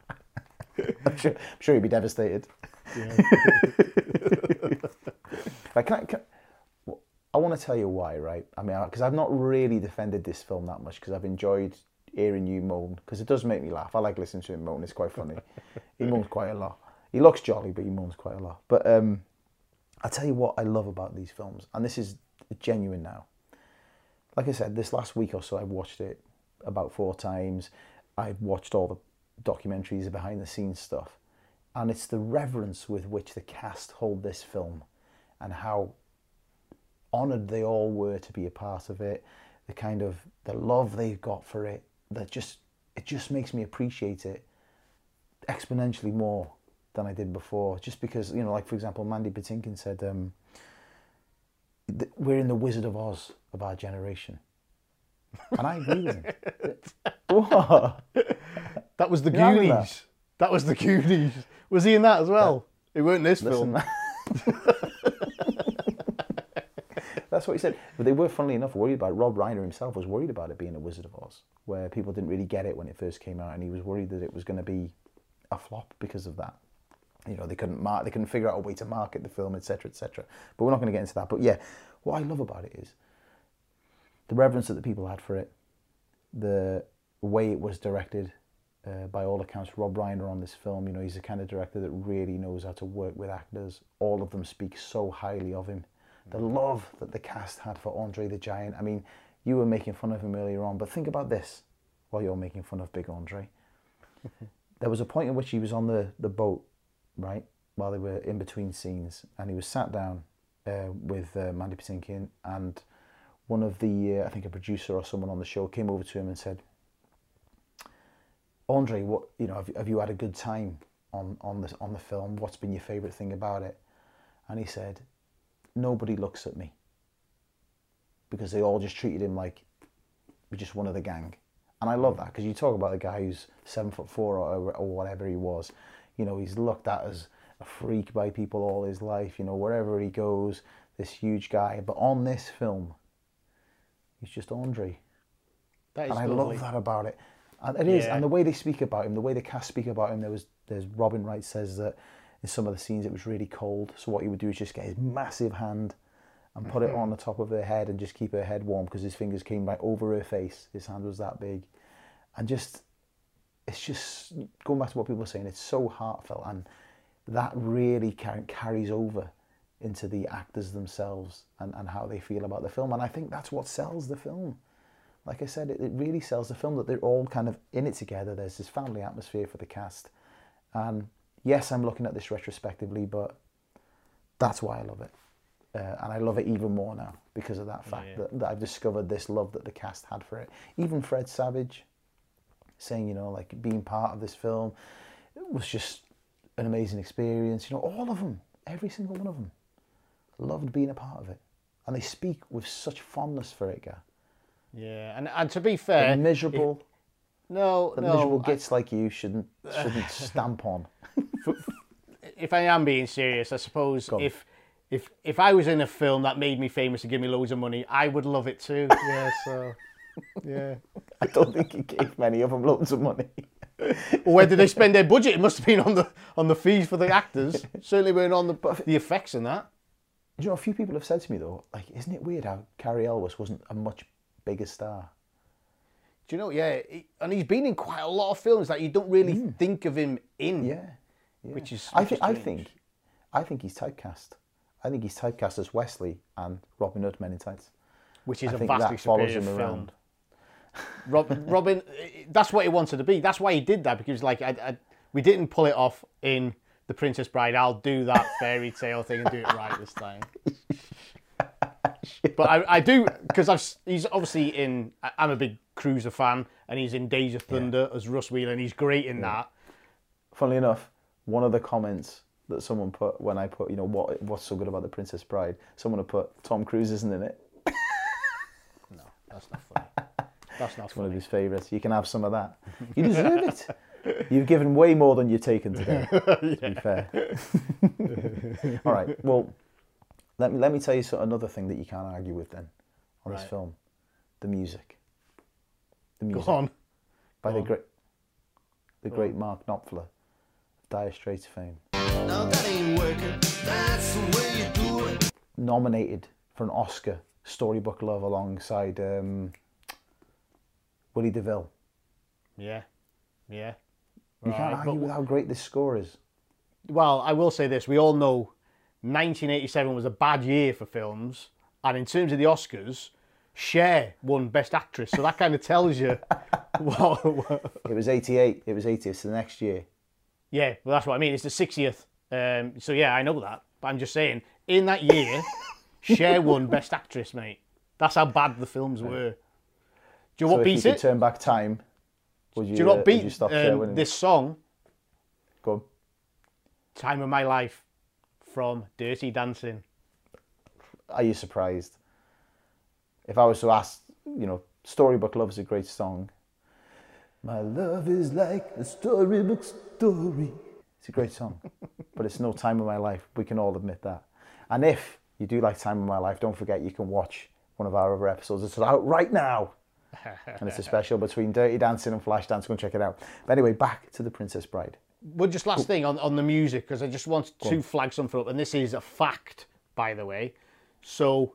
I'm sure, I'm sure he'd be devastated. Like, can I, can, I want to tell you why, right? I mean, because I've not really defended this film that much because I've enjoyed hearing you moan because it does make me laugh. I like listening to him moan. It's quite funny. he moans quite a lot. He looks jolly, but he moans quite a lot. But um, I'll tell you what I love about these films, and this is genuine now. Like I said, this last week or so, I've watched it about four times. I've watched all the documentaries, the behind the scenes stuff. And it's the reverence with which the cast hold this film and how honoured they all were to be a part of it, the kind of the love they've got for it, that just it just makes me appreciate it exponentially more than I did before. Just because, you know, like for example, Mandy Patinkin said, um, we're in the Wizard of Oz of our generation. And I agree with him. That was the You're Goonies. that? That? was the Goonies. Was he in that as well? It weren't this Listen, film. That's what he said. But they were, funnily enough, worried about it. Rob Reiner himself was worried about it being a Wizard of Oz, where people didn't really get it when it first came out, and he was worried that it was going to be a flop because of that. You know, they couldn't mark, they couldn't figure out a way to market the film, etc., etc. But we're not going to get into that. But yeah, what I love about it is the reverence that the people had for it, the way it was directed. Uh, by all accounts, Rob Reiner on this film, you know, he's the kind of director that really knows how to work with actors. All of them speak so highly of him. The love that the cast had for Andre the Giant. I mean, you were making fun of him earlier on, but think about this while you're making fun of Big Andre. there was a point in which he was on the, the boat, right, while they were in between scenes, and he was sat down uh, with uh, Mandy Patinkin, and one of the, uh, I think a producer or someone on the show came over to him and said, Andre, what you know, have, have you had a good time on on this on the film? What's been your favourite thing about it? And he said, nobody looks at me because they all just treated him like just one of the gang. And I love that because you talk about a guy who's seven foot four or, or whatever he was. You know, he's looked at as a freak by people all his life. You know, wherever he goes, this huge guy. But on this film, he's just Andre. That is and I lovely. love that about it. And it is, Yeah. and the way they speak about him, the way the cast speak about him. There was, there's Robin Wright says that in some of the scenes it was really cold. So what he would do is just get his massive hand and put it Mhm. on the top of her head and just keep her head warm because his fingers came right over her face. His hand was that big, and just it's just going back to what people were saying. It's so heartfelt, and that really car- carries over into the actors themselves and, and how they feel about the film. And I think that's what sells the film. Like I said, it, it really sells the film that they're all kind of in it together. There's this family atmosphere for the cast. And yes, I'm looking at this retrospectively, but that's why I love it. Uh, and I love it even more now because of that fact Yeah. that, that I've discovered this love that the cast had for it. Even Fred Savage saying, you know, like being part of this film was just an amazing experience. You know, all of them, every single one of them, loved being a part of it. And they speak with such fondness for it, Gar. Yeah, and and to be fair, The miserable, no, the no, miserable I- like you shouldn't shouldn't stamp on. If I am being serious, I suppose if if if I was in a film that made me famous and give me loads of money, I would love it too. Yeah, so yeah. I don't think he gave many of them loads of money. Where did they spend their budget? It must have been on the on the fees for the actors. Certainly weren't on the the effects and that. Do you know, a few people have said to me though, like, isn't it weird how Cary Elwes wasn't a much bigger star? Do you know? Yeah, he- and he's been in quite a lot of films that you don't really think of him in. Hmm. Yeah, which is I think I think I think he's typecast. I think he's typecast as Wesley and Robin Hood Men in Tights. Which is I a think vastly that follows him film. around. Rob, Robin, that's what he wanted to be. That's why he did that because like I, I, we didn't pull it off in The Princess Bride. I'll do that fairy tale thing and do it right this time. but I, I do because I've he's obviously in. I'm a big Cruiser fan, and he's in Days of Thunder as Russ Wheeler, and he's great in that. Funnily enough, one of the comments that someone put when I put, you know, what what's so good about the Princess Bride, someone had put Tom Cruise isn't in it. No, that's not funny. That's not It's one of his favourites. You can have some of that. You deserve it. You've given way more than you've taken today. To be fair. All right. Well, let me let me tell you so, another thing that you can't argue with then on this film, the music. The music. Go on. by Go the on. great, the Go great on. Mark Knopfler, Dire Straits fame. Now that ain't working. That's the way you do it. nominated for an Oscar, Storybook Love, alongside um, Willie DeVille. Yeah, yeah. You can't argue but- with how great this score is. Well, I will say this: we all know 1987 was a bad year for films, and in terms of the Oscars, Cher won Best Actress, so that kind of tells you. what, what- It was 88, it was 80th, so the next year. Yeah, well, that's what I mean. It's the 60th, um, so yeah, I know that. But I'm just saying, in that year, Cher won Best Actress, mate. That's how bad the films were. Do you know so what if you could it? turn back time, would you, Do you know uh, what would you beat stop Cher um, winning? this song? Go on. Time of My Life from Dirty Dancing. Are you surprised? If I was to ask, you know, Storybook Love is a great song. My love is like a storybook story. It's a great song, but it's no time of my life. We can all admit that. And if you do like Time of My Life, don't forget you can watch one of our other episodes. It's out right now. and it's a special between Dirty Dancing and Flashdance. Go and check it out. But anyway, back to The Princess Bride. Well, just last thing on, on the music, because I just want Go to on. flag something up, and this is a fact, by the way. So,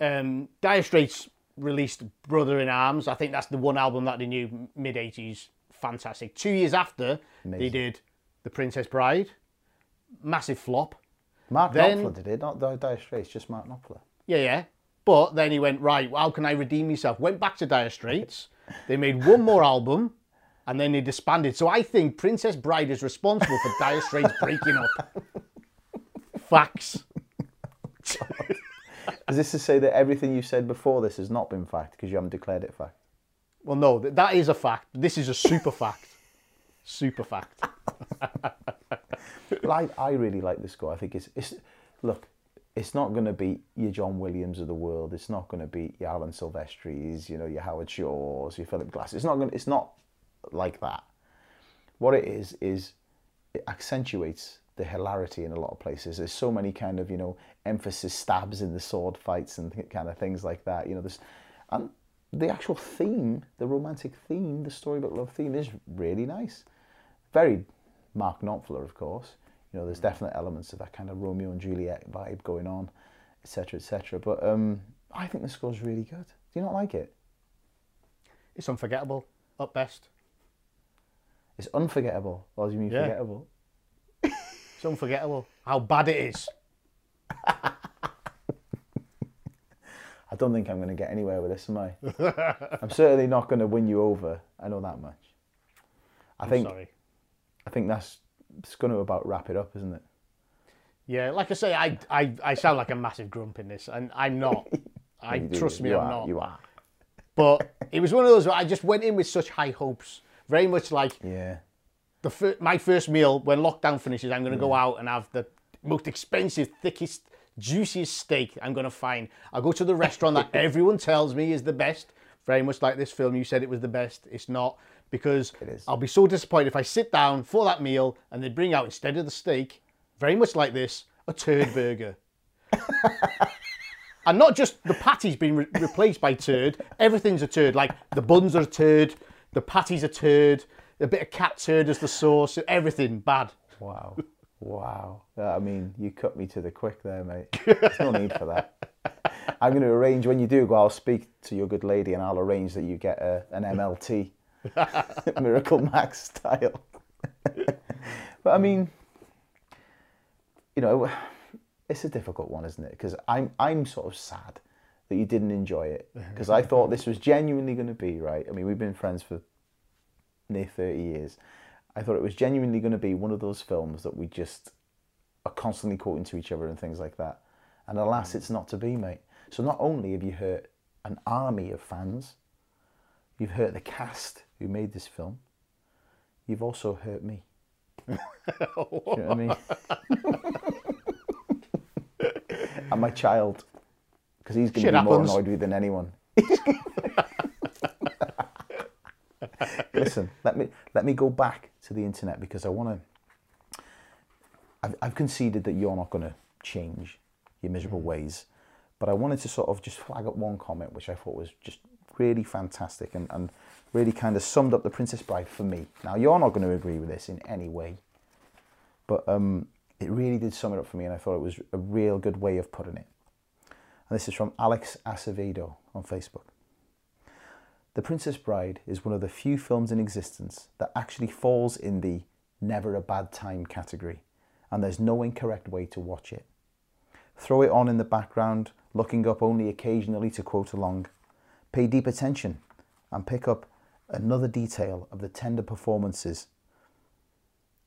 um, Dire Straits released Brother in Arms. I think that's the one album that they knew mid 80s. Fantastic. Two years after, they did The Princess Bride. Massive flop. Mark Then- Knopfler did it, not Dire Dire Straits, just Mark Knopfler. Yeah, yeah. But then he went, right, well, how can I redeem myself? Went back to Dire Straits. They made one more album and then they disbanded. So I think Princess Bride is responsible for Dire Straits breaking up. Facts. Is this to say that everything you said before this has not been fact because you haven't declared it fact? Well, no, th- that is a fact. This is a super fact. Super fact. Well, I, I really like this score. I think it's, it's look, it's not going to beat your John Williams of the world. It's not going to beat your Alan Silvestris, you know, your Howard Shores, your Philip Glass. It's not going. It's not like that. What it is is it accentuates the hilarity in a lot of places. There's so many kind of you know emphasis stabs in the sword fights and th- kind of things like that. You know, this, and the actual theme, the romantic theme, the storybook love theme is really nice. Very Mark Knopfler, of course. You know, there's definite elements of that kind of Romeo and Juliet vibe going on, etc., etc. But um, I think the score's really good. Do you not like it? It's unforgettable, at best. It's unforgettable. Or do you mean Yeah. forgettable? It's unforgettable. How bad it is. I don't think I'm going to get anywhere with this, am I? I'm certainly not going to win you over. I know that much. I I'm think. sorry. I think that's it's going to about wrap it up, isn't it? Yeah, like I say, I, I, I sound like a massive grump in this, and I'm not. I do, trust me, I'm are, not. You are. But it was one of those where I just went in with such high hopes. Very much like Yeah. The fir- my first meal when lockdown finishes. I'm going to go mm. out and have the most expensive, thickest, juiciest steak I'm going to find. I'll go to the restaurant that everyone tells me is the best. Very much like this film, you said it was the best. It's not because I'll be so disappointed if I sit down for that meal and they bring out instead of the steak, very much like this, a turd burger. And not just the patty's been re- replaced by turd, everything's a turd. Like the buns are a turd, the patty's a turd, a bit of cat turd as the sauce, everything bad. Wow. Wow. I mean, you cut me to the quick there, mate. There's no need for that. I'm going to arrange, when you do go, I'll speak to your good lady and I'll arrange that you get a, an MLT, Miracle Max style. but I mean, you know, it's a difficult one, isn't it? Because I'm, I'm sort of sad that you didn't enjoy it because I thought this was genuinely going to be right. I mean, we've been friends for near 30 years. I thought it was genuinely going to be one of those films that we just are constantly quoting to each other and things like that. And alas, mm. it's not to be, mate. So not only have you hurt an army of fans, you've hurt the cast who made this film, you've also hurt me. You know what I mean? and my child, because he's going to be more annoyed with you than anyone. Listen, let me let me go back to the internet because I want to. I've, I've conceded that you're not going to change your miserable ways, but I wanted to sort of just flag up one comment which I thought was just really fantastic and, and really kind of summed up the Princess Bride for me. Now you're not going to agree with this in any way, but um, it really did sum it up for me, and I thought it was a real good way of putting it. And this is from Alex Acevedo on Facebook. The Princess Bride is one of the few films in existence that actually falls in the never a bad time category, and there's no incorrect way to watch it. Throw it on in the background, looking up only occasionally to quote along. Pay deep attention and pick up another detail of the tender performances.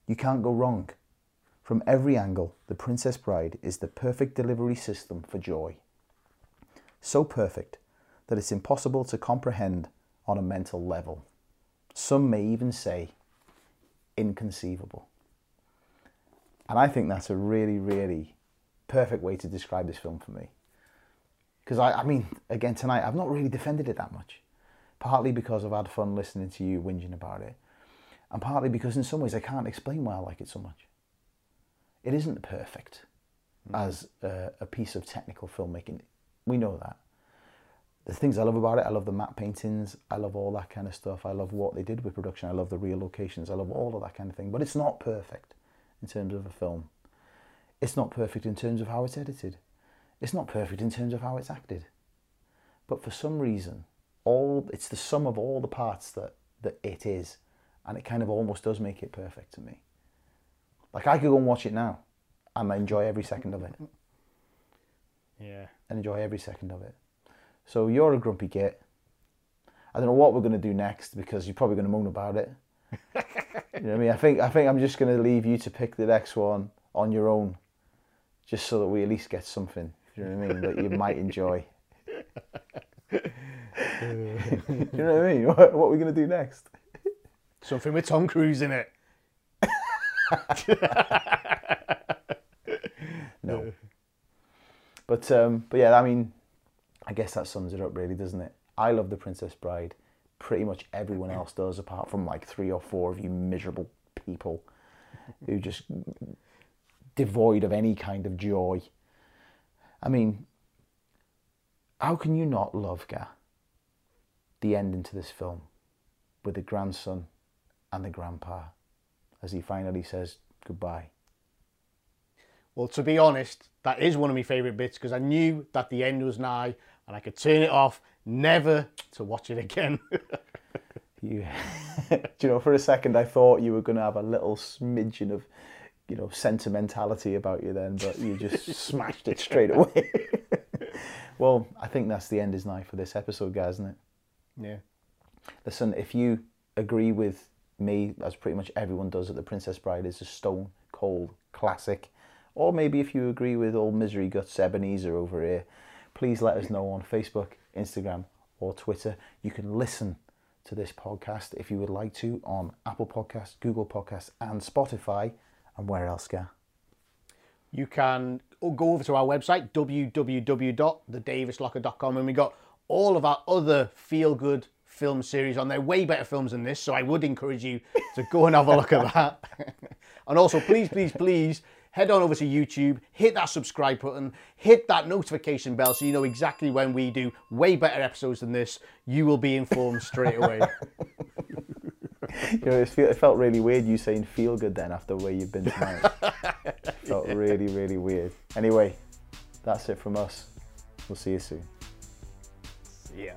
You can't go wrong. From every angle, The Princess Bride is the perfect delivery system for joy. So perfect that it's impossible to comprehend on a mental level. Some may even say inconceivable. And I think that's a really, really perfect way to describe this film for me. Because I, I mean, again, tonight, I've not really defended it that much. Partly because I've had fun listening to you whinging about it, and partly because in some ways I can't explain why I like it so much. It isn't perfect hmm. as a, a piece of technical filmmaking. We know that. The things I love about it, I love the matte paintings, I love all that kind of stuff. I love what they did with production, I love the real locations, I love all of that kind of thing. But it's not perfect in terms of a film. It's not perfect in terms of how it's edited. It's not perfect in terms of how it's acted. But for some reason, all it's the sum of all the parts that, that it is. And it kind of almost does make it perfect to me. Like I could go and watch it now and I enjoy every second of it. Yeah. And enjoy every second of it. So you're a grumpy git. I don't know what we're going to do next because you're probably going to moan about it. you know what I mean? I think I think I'm just going to leave you to pick the next one on your own, just so that we at least get something. You know what I mean? That you might enjoy. you know what I mean? What, what are we going to do next? Something with Tom Cruise in it. no. But um, but yeah, I mean, I guess that sums it up really, doesn't it? I love The Princess Bride. Pretty much everyone else does, apart from like three or four of you miserable people who just devoid of any kind of joy. I mean, how can you not love Gar? The ending to this film with the grandson and the grandpa as he finally says goodbye. Well, to be honest, that is one of my favourite bits because I knew that the end was nigh and I could turn it off, never to watch it again. You, do you know, for a second I thought you were going to have a little smidgen of, you know, sentimentality about you then, but you just smashed it straight away. well, I think that's the end is nigh for this episode, guys, isn't it? yeah. Listen, if you agree with me, as pretty much everyone does, that The Princess Bride is a stone cold classic, or maybe if you agree with old Misery Guts Ebenezer over here, please let us know on Facebook, Instagram, or Twitter. You can listen to this podcast if you would like to on Apple Podcasts, Google Podcasts, and Spotify. And where else, Gar? You can go over to our website, www.thedavieslocker.com, and we've got all of our other feel good film series on there. Way better films than this, so I would encourage you to go and have a look at that. and also, please, please, please head on over to YouTube, hit that subscribe button, hit that notification bell so you know exactly when we do way better episodes than this. You will be informed straight away. You know, it, felt really weird you saying feel good then after where you've been tonight. It felt really, really weird. Anyway, that's it from us. We'll see you soon. yeah.